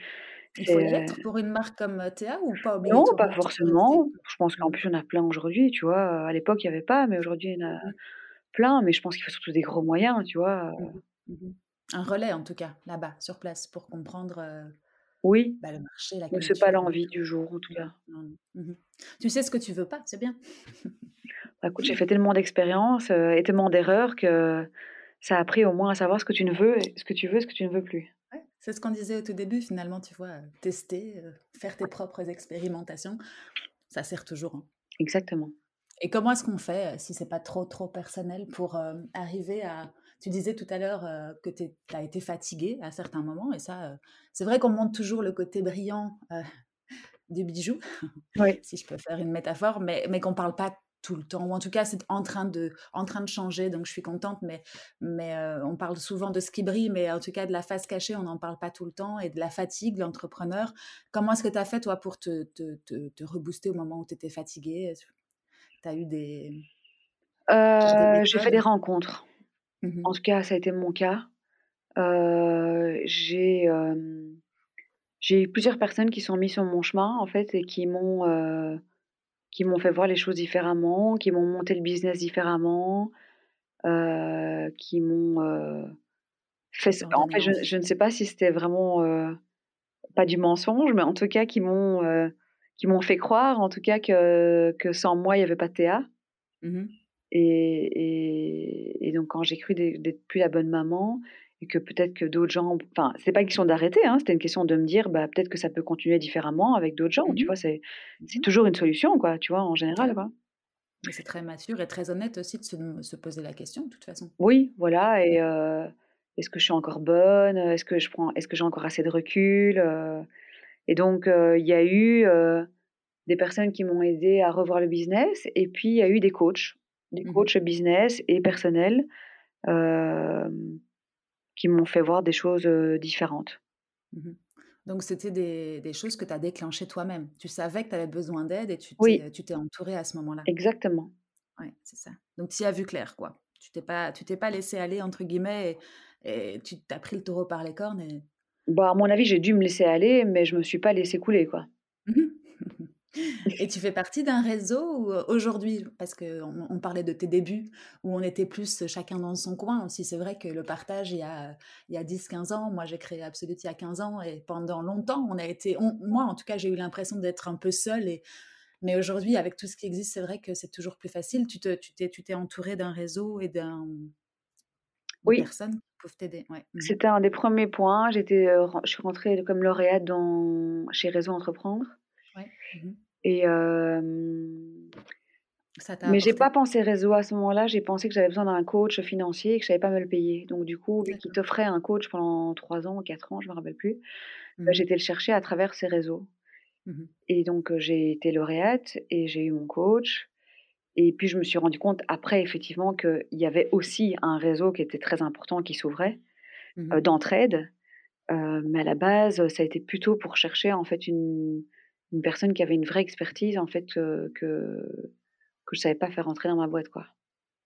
S1: Il faut y être pour une marque comme euh, Théa ou pas?
S2: Non, pas forcément. Je pense qu'en
S1: Mmh
S2: plus il y en a plein aujourd'hui, tu vois? À l'époque, il y avait pas, mais aujourd'hui il y en a
S1: mh.
S2: plein, mais je pense qu'il faut surtout des gros moyens, tu vois?
S1: Mmh. Mmh Un relais en tout cas, là-bas, sur place, pour comprendre,
S2: Oui.
S1: Bah, le marché, la
S2: Donc c'est pas l'envie du jour, en tout cas.
S1: Mmh tu sais ce que tu veux pas, c'est bien.
S2: Bah, écoute, j'ai fait tellement d'expériences, et tellement d'erreurs que ça a appris au moins à savoir ce que tu ne veux ce que tu veux ce que tu ne veux plus.
S1: c'est ce qu'on disait au tout début finalement, tu vois? tester, faire tes propres expérimentations, ça sert toujours, hein.
S2: Exactement.
S1: Et comment est-ce qu'on fait, si c'est pas trop, trop personnel pour, arriver à tu disais tout à l'heure, que tu as été fatiguée à certains moments et ça, c'est vrai qu'on montre toujours le côté brillant, du bijou,
S2: Oui.
S1: si je peux faire une métaphore, mais mais qu'on parle pas tout le temps ou en tout cas, c'est en train de en train de changer donc je suis contente mais mais on parle souvent de ce qui brille mais en tout cas de la face cachée, on n'en parle pas tout le temps et de la fatigue, l'entrepreneur. Comment est-ce que tu as fait toi pour te te te te rebooster au moment où tu étais fatiguée? Tu as eu des
S2: j'ai fait des rencontres.
S1: Mmh
S2: en tout cas, ça a été mon cas. j'ai, j'ai eu plusieurs personnes qui sont mises sur mon chemin, en fait, et qui m'ont, qui m'ont fait voir les choses différemment, qui m'ont monté le business différemment, qui m'ont, fait en fait, je ne sais pas si c'était vraiment, pas du mensonge, mais en tout cas qui m'ont, qui m'ont fait croire, en tout cas, que que sans moi, il y avait pas de Théa.
S1: Mmh
S2: et, et, donc, quand j'ai cru d'être plus la bonne maman et que peut-être que d'autres gens, enfin, c'est pas une question d'arrêter, hein, c'était une question de me dire, bah, peut-être que ça peut continuer différemment avec d'autres gens, tu
S1: mmh
S2: vois, c'est,
S1: mmh
S2: toujours une solution, quoi, tu vois, en général, quoi.
S1: C'est très mature et très honnête aussi de se, se, poser la question, de toute façon.
S2: Oui, voilà, et euh, est-ce que je suis encore bonne Est-ce que je prends, est-ce que j'ai encore assez de recul euh? Et donc, euh, il y a eu des personnes qui m'ont aidé à revoir le business, et puis il y a eu des coachs des mmh coachs business et personnels qui m'ont fait voir des choses différentes.
S1: Mmh Donc, c'était des, des, choses que tu as déclenchées toi-même. Tu savais que tu avais besoin d'aide et tu t'es entourée à ce moment-là.
S2: Exactement.
S1: Oui, c'est ça. Donc, tu y as vu clair, quoi. Tu t'es pas, tu t'es pas laissé aller, entre guillemets, et, tu t'as pris le taureau par les cornes. Et...
S2: Bah, à mon avis, j'ai dû me laisser aller, mais je me suis pas laissé couler, quoi.
S1: Et tu fais partie d'un réseau aujourd'hui, parce qu'on on parlait de tes débuts, où on était plus chacun dans son coin aussi. C'est vrai que le partage, il y a, il y a 10-15 ans, moi j'ai créé Absolute il y a 15 ans, et pendant longtemps, on a été, moi en tout cas, j'ai eu l'impression d'être un peu seule. Et, mais aujourd'hui, avec tout ce qui existe, c'est vrai que c'est toujours plus facile. Tu t'es tu t'es, tu t'es entouré d'un réseau et d'un
S2: oui.
S1: personnes qui peuvent t'aider. Ouais.
S2: Mmh C'était un des premiers points. J'étais, je suis rentrée comme lauréate dans, chez Réseau Entreprendre.
S1: Ouais. Mmh
S2: et mais j'ai pas pensé réseau à ce moment-là. J'ai pensé que j'avais besoin d'un coach financier et que je savais pas me le payer. Donc du coup, vu qu'il t'offrait un coach pendant 3 ans ou 4 ans, je me rappelle plus, bah, mmh j'étais le chercher à travers ces réseaux. Mmh et donc j'ai été lauréate et j'ai eu mon coach. Et puis je me suis rendu compte après effectivement qu'il y avait aussi un réseau qui était très important qui s'ouvrait d'entraide. mais à la base, ça a été plutôt pour chercher en fait une une personne qui avait une vraie expertise en fait que que je savais pas faire rentrer dans ma boîte quoi.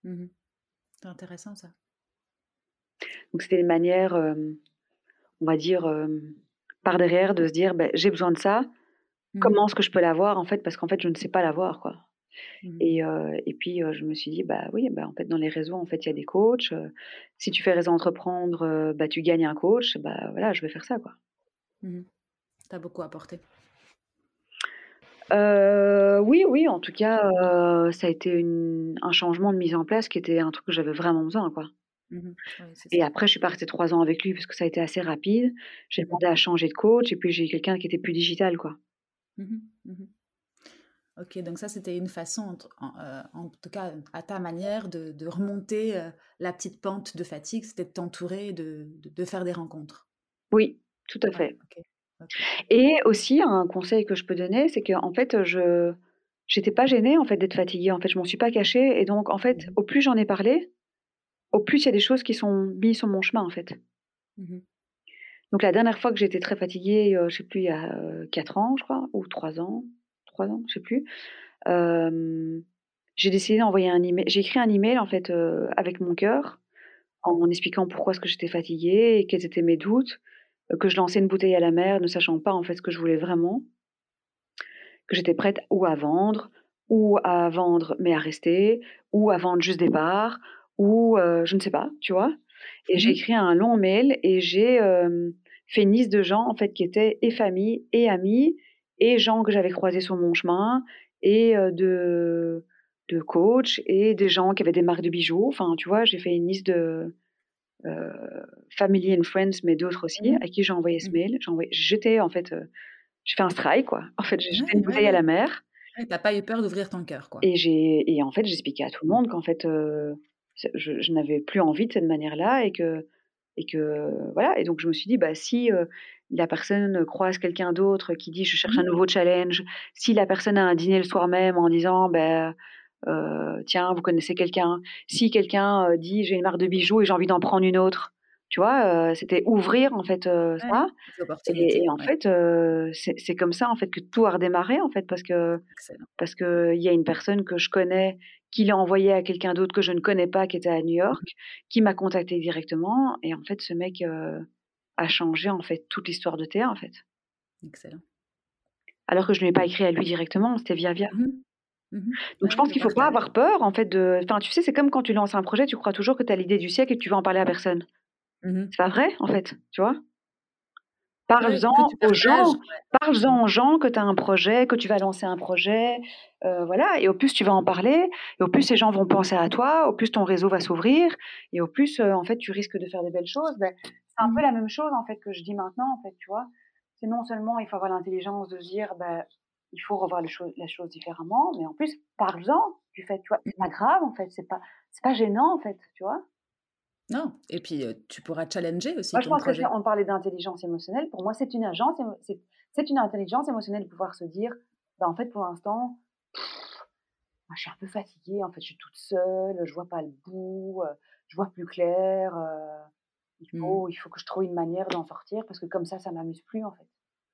S1: Mmh c'est intéressant ça.
S2: Donc c'était une manière, on va dire par derrière de se dire «Ben, j'ai besoin de ça. Mmh comment est-ce que je peux l'avoir en fait parce qu'en fait je ne sais pas l'avoir quoi. Mmh et, et puis je me suis dit bah oui bah en fait dans les réseaux en fait il y a des coachs. si tu fais réseau entreprendre bah tu gagnes un coach bah voilà je vais faire ça quoi.
S1: Tu as beaucoup apporté.
S2: Euh, oui, oui, en tout cas, euh, ça a été un changement de mise en place qui était un truc que j'avais vraiment besoin, quoi. Mmh et après, je suis restée 3 ans avec lui parce que ça a été assez rapide. J'ai mmh demandé à changer de coach et puis j'ai eu quelqu'un qui était plus digital, quoi.
S1: Mmh OK, donc ça, c'était une façon, en, euh, en tout cas à ta manière, de de remonter, la petite pente de fatigue, c'était de t'entourer, de de faire des rencontres?
S2: Oui, tout à fait. Et aussi, un conseil que je peux donner, c'est qu'en fait, je j'étais pas gênée, en fait, d'être fatiguée. En fait, je m'en suis pas cachée et donc en fait, mmh au plus j'en ai parlé, au plus il y a des choses qui sont mises sur mon chemin, en fait. Mmh donc la dernière fois que j'étais très fatiguée, je sais plus, il y a, 4 ans, je crois, ou 3 ans, 3 ans, je sais plus, j'ai décidé d'envoyer un email j'ai écrit un email, en fait, avec mon cœur, en expliquant pourquoi est-ce que j'étais fatiguée et quels étaient mes doutes que je lançais une bouteille à la mer, ne sachant pas en fait ce que je voulais vraiment, que j'étais prête ou à vendre, ou à vendre mais à rester, ou à vendre juste des parts, ou je ne sais pas, tu vois. Et j'ai mmh écrit un long mail et j'ai fait une liste de gens en fait qui étaient et famille et amis et gens que j'avais croisés sur mon chemin et de de coach et des gens qui avaient des marques de bijoux. Enfin, tu vois, j'ai fait une liste de family and friends, mais d'autres aussi, mmh. à qui j'ai envoyé ce mmh. mail. J'ai jeté, en fait, j'ai fait un strike, quoi. En fait, j'ai jeté une bouteille à la mer.
S1: T'as pas eu peur d'ouvrir ton cœur, quoi.
S2: Et, j'ai, et en fait, j'expliquais à tout le monde qu'en fait, je, je n'avais plus envie de cette manière-là et que, et que, voilà. Et donc, je me suis dit, bah, si la personne croise quelqu'un d'autre qui dit, je cherche un mmh. nouveau challenge, si la personne a un dîner le soir même en disant, euh, tiens, vous connaissez quelqu'un. Si quelqu'un euh, dit j'ai une marque de bijoux et j'ai envie d'en prendre une autre, tu vois, euh, c'était ouvrir en fait ça. Et, en fait, c'est comme ça en fait que tout a redémarré en fait parce que parce que il y a une personne que je connais qui l'a envoyé à quelqu'un d'autre que je ne connais pas qui était à New York, qui m'a contacté directement et en fait ce mec a changé en fait toute l'histoire de Théa en fait.
S1: Excellent.
S2: Alors que je ne l'ai pas écrit à lui directement, c'était via via. Mmh Mmh Donc je pense qu'il ne faut pas avoir peur en fait de. Enfin, tu sais, c'est comme quand tu lances un projet, tu crois toujours que tu as l'idée du siècle et que tu vas en parler à personne. Mmh c'est pas vrai en fait, tu vois. Parle-en aux gens, parle-en aux gens que tu as un projet, que tu vas lancer un projet, euh, voilà. Et au plus tu vas en parler, et au plus ces gens vont penser à toi, au plus ton réseau va s'ouvrir, et au plus euh, en fait tu risques de faire des belles choses. Ben, c'est un peu mmh la même chose en fait que je dis maintenant en fait, tu vois. C'est non seulement il faut avoir l'intelligence de se dire, ben, il faut revoir les choses, la chose différemment, mais en plus, parle-en du fait, tu vois, c'est pas grave en fait, c'est pas, c'est pas gênant en fait, tu vois.
S1: Non, et puis tu pourras challenger aussi.
S2: Moi, je pense qu'on parlait d'intelligence émotionnelle. Pour moi, c'est une agence, c'est une intelligence émotionnelle de pouvoir se dire, bah, en fait, pour l'instant, je suis un peu fatiguée, en fait, je suis toute seule, je vois pas le bout, je vois plus clair. il mmh. faut, il faut que je trouve une manière d'en sortir parce que comme ça, ça m'amuse plus en fait.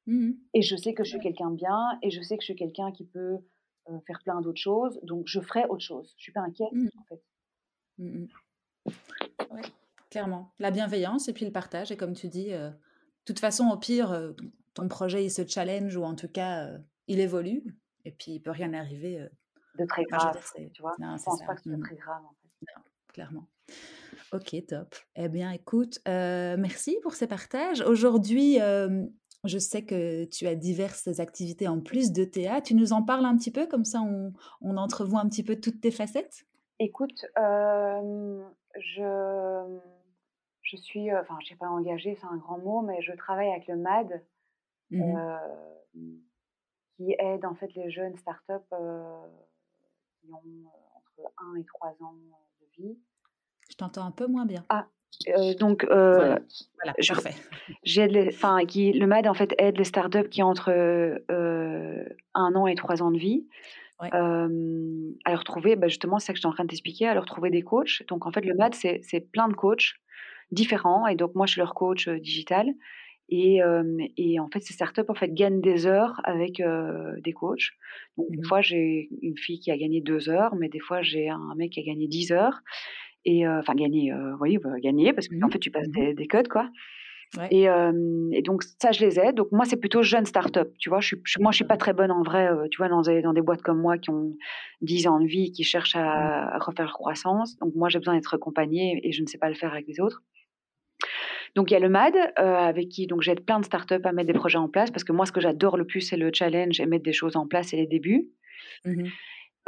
S2: Mmh et je sais que je suis quelqu'un de bien et je sais que je suis quelqu'un qui peut faire plein d'autres choses. Donc, je ferai autre chose. Je suis pas inquiète, mmh. en fait.
S1: Mmh clairement. La bienveillance et puis le partage. Et comme tu dis, de toute façon, au pire, ton projet, il se challenge ou en tout cas, il évolue. Et puis, il peut rien arriver.
S2: de très grave, tu vois? Non, je pense pas que c'est très grave, en fait.
S1: Non, clairement. Ok, top. Eh bien, écoute, merci pour ces partages. Aujourd'hui, je sais que tu as diverses activités en plus de théâtre. Tu nous en parles un petit peu, comme ça on, on entrevoit un petit peu toutes tes facettes?
S2: Écoute, je, je suis, enfin, je n'ai pas engagée, c'est un grand mot, mais je travaille avec le MAD, mmh qui aide en fait les jeunes startups qui ont entre 1 et 3 ans de vie.
S1: Je t'entends un peu moins bien.
S2: Ah, euh, donc, euh,
S1: voilà, parfait.
S2: J'aide les, enfin, qui, le MAD en fait aide les startups qui ont entre euh, un an et trois ans de vie. à leur trouver, bah, justement, c'est ça que je suis en train de t'expliquer, à leur trouver des coachs. Donc, en fait, le MAD, c'est plein de coachs différents. Et donc, moi, je suis leur coach digital. Et, et, en fait, ces startups en fait gagnent des heures avec des coachs. Donc, des mmh fois, j'ai une fille qui a gagné deux heures, mais des fois, j'ai un mec qui a gagné dix heures et enfin gagner, oui, bah, gagner parce qu'en mmh fait tu passes mmh des, codes quoi. Et, et, donc ça je les aide. Donc moi c'est plutôt jeune start-up, tu vois? Je suis, moi je suis pas très bonne en vrai, tu vois, dans des, dans des boîtes comme moi qui ont 10 ans de vie, qui cherchent mmh. à, refaire leur croissance. Donc moi j'ai besoin d'être accompagnée et je ne sais pas le faire avec les autres. Donc il y a le MAD avec qui donc j'aide plein de startups à mettre des projets en place parce que moi ce que j'adore le plus c'est le challenge et mettre des choses en place et les débuts.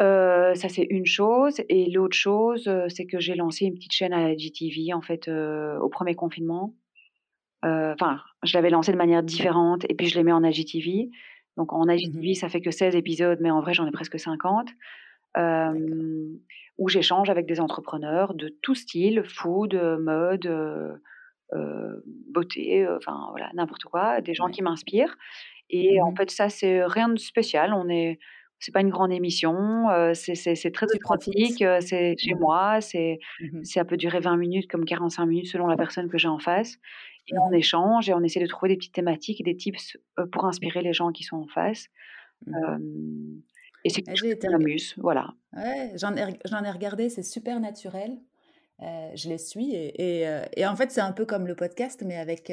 S2: Ça c'est une chose et l'autre chose c'est que j'ai lancé une petite chaîne à la GTV en fait au premier confinement. Enfin, je l'avais lancé de manière différente et puis je l'ai mis en IGTV. Donc en mmh ça fait que 16 épisodes, mais en vrai j'en ai presque 50. où j'échange avec des entrepreneurs de tout style, food, mode, beauté, enfin voilà, n'importe quoi, des gens qui m'inspirent. Et en mmh fait, ça, c'est rien de spécial. On est, c'est pas une grande émission, c'est très pratique, c'est chez mmh moi, c'est mmh ça peut durer 20 minutes comme 45 minutes selon la personne que j'ai en face. Et on mmh échange et on essaie de trouver des petites thématiques et des tips pour inspirer les gens qui sont en face. et c'est quelque chose qui m'amuse, voilà.
S1: Ouais, j'en ai, ai, regardé, c'est super naturel. je les suis et, et, en fait c'est un peu comme le podcast mais avec,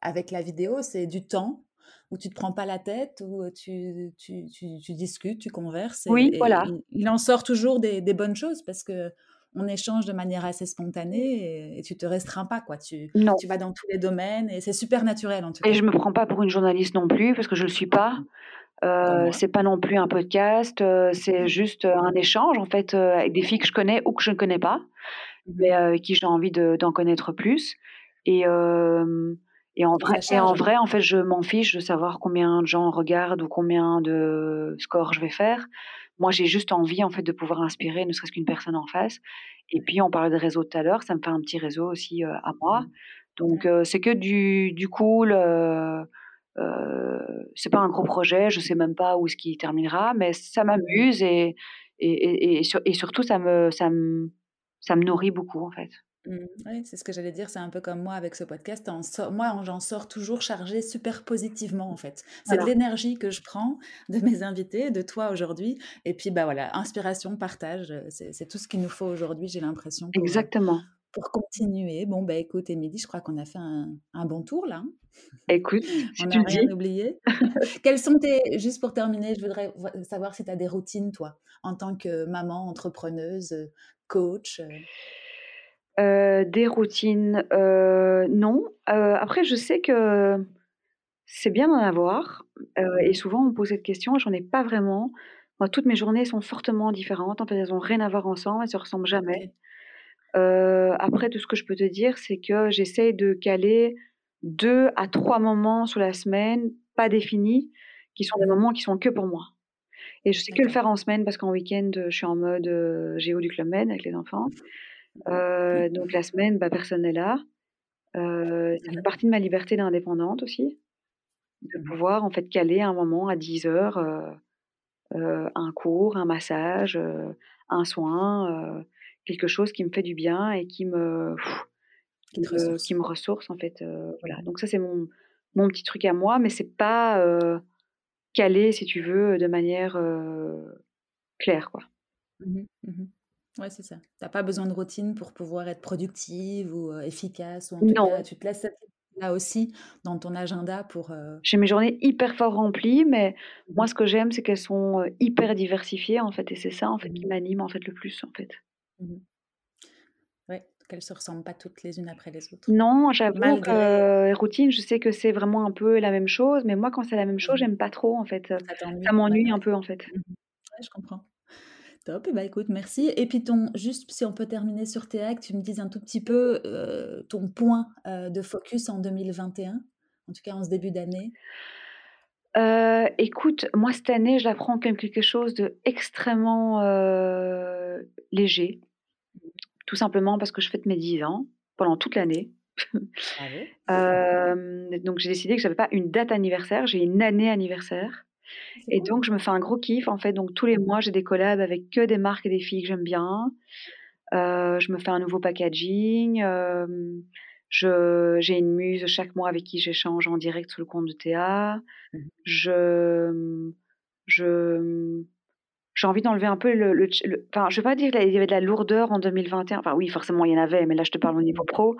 S1: avec la vidéo, c'est du temps où tu te prends pas la tête, où tu, tu, tu, discutes, tu converses.
S2: oui, voilà.
S1: Il, en sort toujours des, des, bonnes choses parce que on échange de manière assez spontanée et, tu te restreins pas, quoi. Tu, tu vas dans tous les domaines et c'est super naturel en tout cas.
S2: Et je me prends pas pour une journaliste non plus parce que je le suis pas. Euh, c'est pas non plus un podcast, euh, c'est juste euh, un échange en fait euh, avec des filles que je connais ou que je ne connais pas, mmh mais qui j'ai envie d'en connaître plus. Et, et en vrai, et en vrai, en fait, je m'en fiche de savoir combien de gens regardent ou combien de scores je vais faire. Moi, j'ai juste envie, en fait, de pouvoir inspirer ne serait-ce qu'une personne en face. Et puis, on parlait de réseau tout à l'heure, ça me fait un petit réseau aussi euh, à moi. Mmh. Donc, euh, c'est que du, du cool. Euh, euh, c'est pas un gros projet, je sais même pas où est-ce qu'il terminera, mais ça m'amuse et, et, et, et, et surtout, ça me, ça, me, ça me nourrit beaucoup, en fait.
S1: Mmh, oui, c'est ce que j'allais dire, c'est un peu comme moi avec ce podcast. moi, j'en sors toujours chargée super positivement, en fait. C'est de l'énergie que je prends de mes invités, de toi aujourd'hui. Et puis, bah voilà, inspiration, partage, euh, c'est tout ce qu'il nous faut aujourd'hui, j'ai l'impression.
S2: Euh, Exactement.
S1: Pour continuer. Bon, bah écoute, Émilie, je crois qu'on a fait un, bon tour là. Hein.
S2: Écoute,
S1: on n'a rien oublié. Quelles sont tes. Juste pour terminer, je voudrais savoir si tu as des routines, toi, en tant que maman, entrepreneuse, coach. Euh?
S2: Euh, des routines, euh, non. Euh, après, je sais que c'est bien d'en avoir. et souvent, on me pose cette question, j'en ai pas vraiment. Moi, toutes mes journées sont fortement différentes. En fait, elles n'ont rien à voir ensemble, elles se ressemblent jamais. après, tout ce que je peux te dire, c'est que j'essaie de caler deux à trois moments sur la semaine, pas définis, qui sont des moments qui sont que pour moi. Et je sais que le faire en semaine parce qu'en week-end, je suis en mode géo du Club Med avec les enfants. Euh, donc la semaine, bah, personne n'est là. Euh, ça fait partie de ma liberté d'indépendante aussi, de mmh pouvoir en fait caler un moment à 10 heures euh, un cours, un massage, un soin, quelque chose qui me fait du bien et qui me qui, me, qui me ressource en fait. voilà. Donc ça c'est mon mon petit truc à moi, mais c'est pas calé si tu veux de manière claire quoi.
S1: Mmh mmh Ouais, c'est ça. Tu n'as pas besoin de routine pour pouvoir être productive ou efficace, ou en tout cas, tu te laisses là aussi dans ton agenda pour.
S2: J'ai mes journées hyper fort remplies, mais moi, mmh ce que j'aime, c'est qu'elles sont hyper diversifiées, en fait, et c'est ça, en fait, qui mmh m'anime, en fait, le plus, en fait.
S1: Mmh ouais, qu'elles se ressemblent pas toutes les unes après les autres.
S2: Non, j'avoue que les routines, je sais que c'est vraiment un peu la même chose, mais moi, quand c'est la même chose, j'aime pas trop, en fait. Ça m'ennuie un peu, en fait.
S1: Ouais, je comprends. Top, et bah écoute, merci. Et puis ton, juste si on peut terminer sur tes actes, tu me dises un tout petit peu euh, ton point euh, de focus en 2021, en tout cas en ce début d'année.
S2: Euh, écoute, moi cette année, je la prends comme quelque chose de extrêmement léger, tout simplement parce que je fête mes 10 ans pendant toute l'année. donc j'ai décidé que j'avais pas une date anniversaire, j'ai une année anniversaire. Et donc, je me fais un gros kiff, en fait. Donc, tous les mois, j'ai des collabs avec que des marques et des filles que j'aime bien. Euh, je me fais un nouveau packaging. Euh, j'ai une muse chaque mois avec qui j'échange en direct sur le compte de Théa. Mmh je, je, j'ai envie d'enlever un peu le, enfin, je veux pas dire qu'il y avait de la lourdeur en 2021. Enfin, oui, forcément, il y en avait, mais là, je te parle au niveau pro.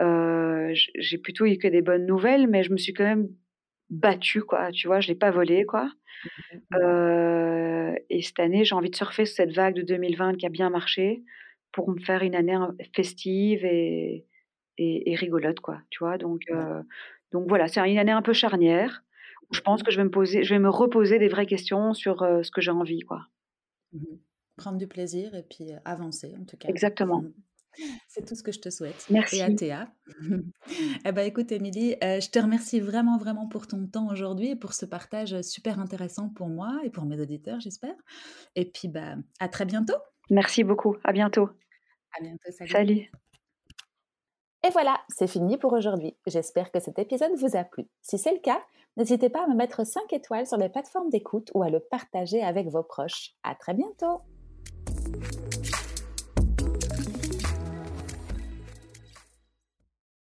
S2: Euh, j'ai plutôt eu que des bonnes nouvelles, mais je me suis quand même battu quoi, tu vois, je l'ai pas volé, quoi. Mmh euh, et cette année, j'ai envie de surfer sur cette vague de 2020 qui a bien marché pour me faire une année festive et, et, rigolote, quoi, tu vois. Donc, euh, donc voilà, c'est une année un peu charnière. Où je pense mmh que je vais me poser, je vais me reposer des vraies questions sur euh, ce que j'ai envie, quoi.
S1: Mmh Prendre du plaisir et puis avancer, en tout cas.
S2: Exactement.
S1: C'est tout ce que je te souhaite.
S2: Merci.
S1: Et à Théa. eh ben, écoute, Émilie, euh, je te remercie vraiment, vraiment pour ton temps aujourd'hui et pour ce partage super intéressant pour moi et pour mes auditeurs, j'espère. Et puis, bah, à très bientôt.
S2: Merci beaucoup. À bientôt.
S1: À bientôt.
S2: Salut. salut.
S1: Et voilà, c'est fini pour aujourd'hui. J'espère que cet épisode vous a plu. Si c'est le cas, n'hésitez pas à me mettre 5 étoiles sur les plateformes d'écoute ou à le partager avec vos proches. À très bientôt.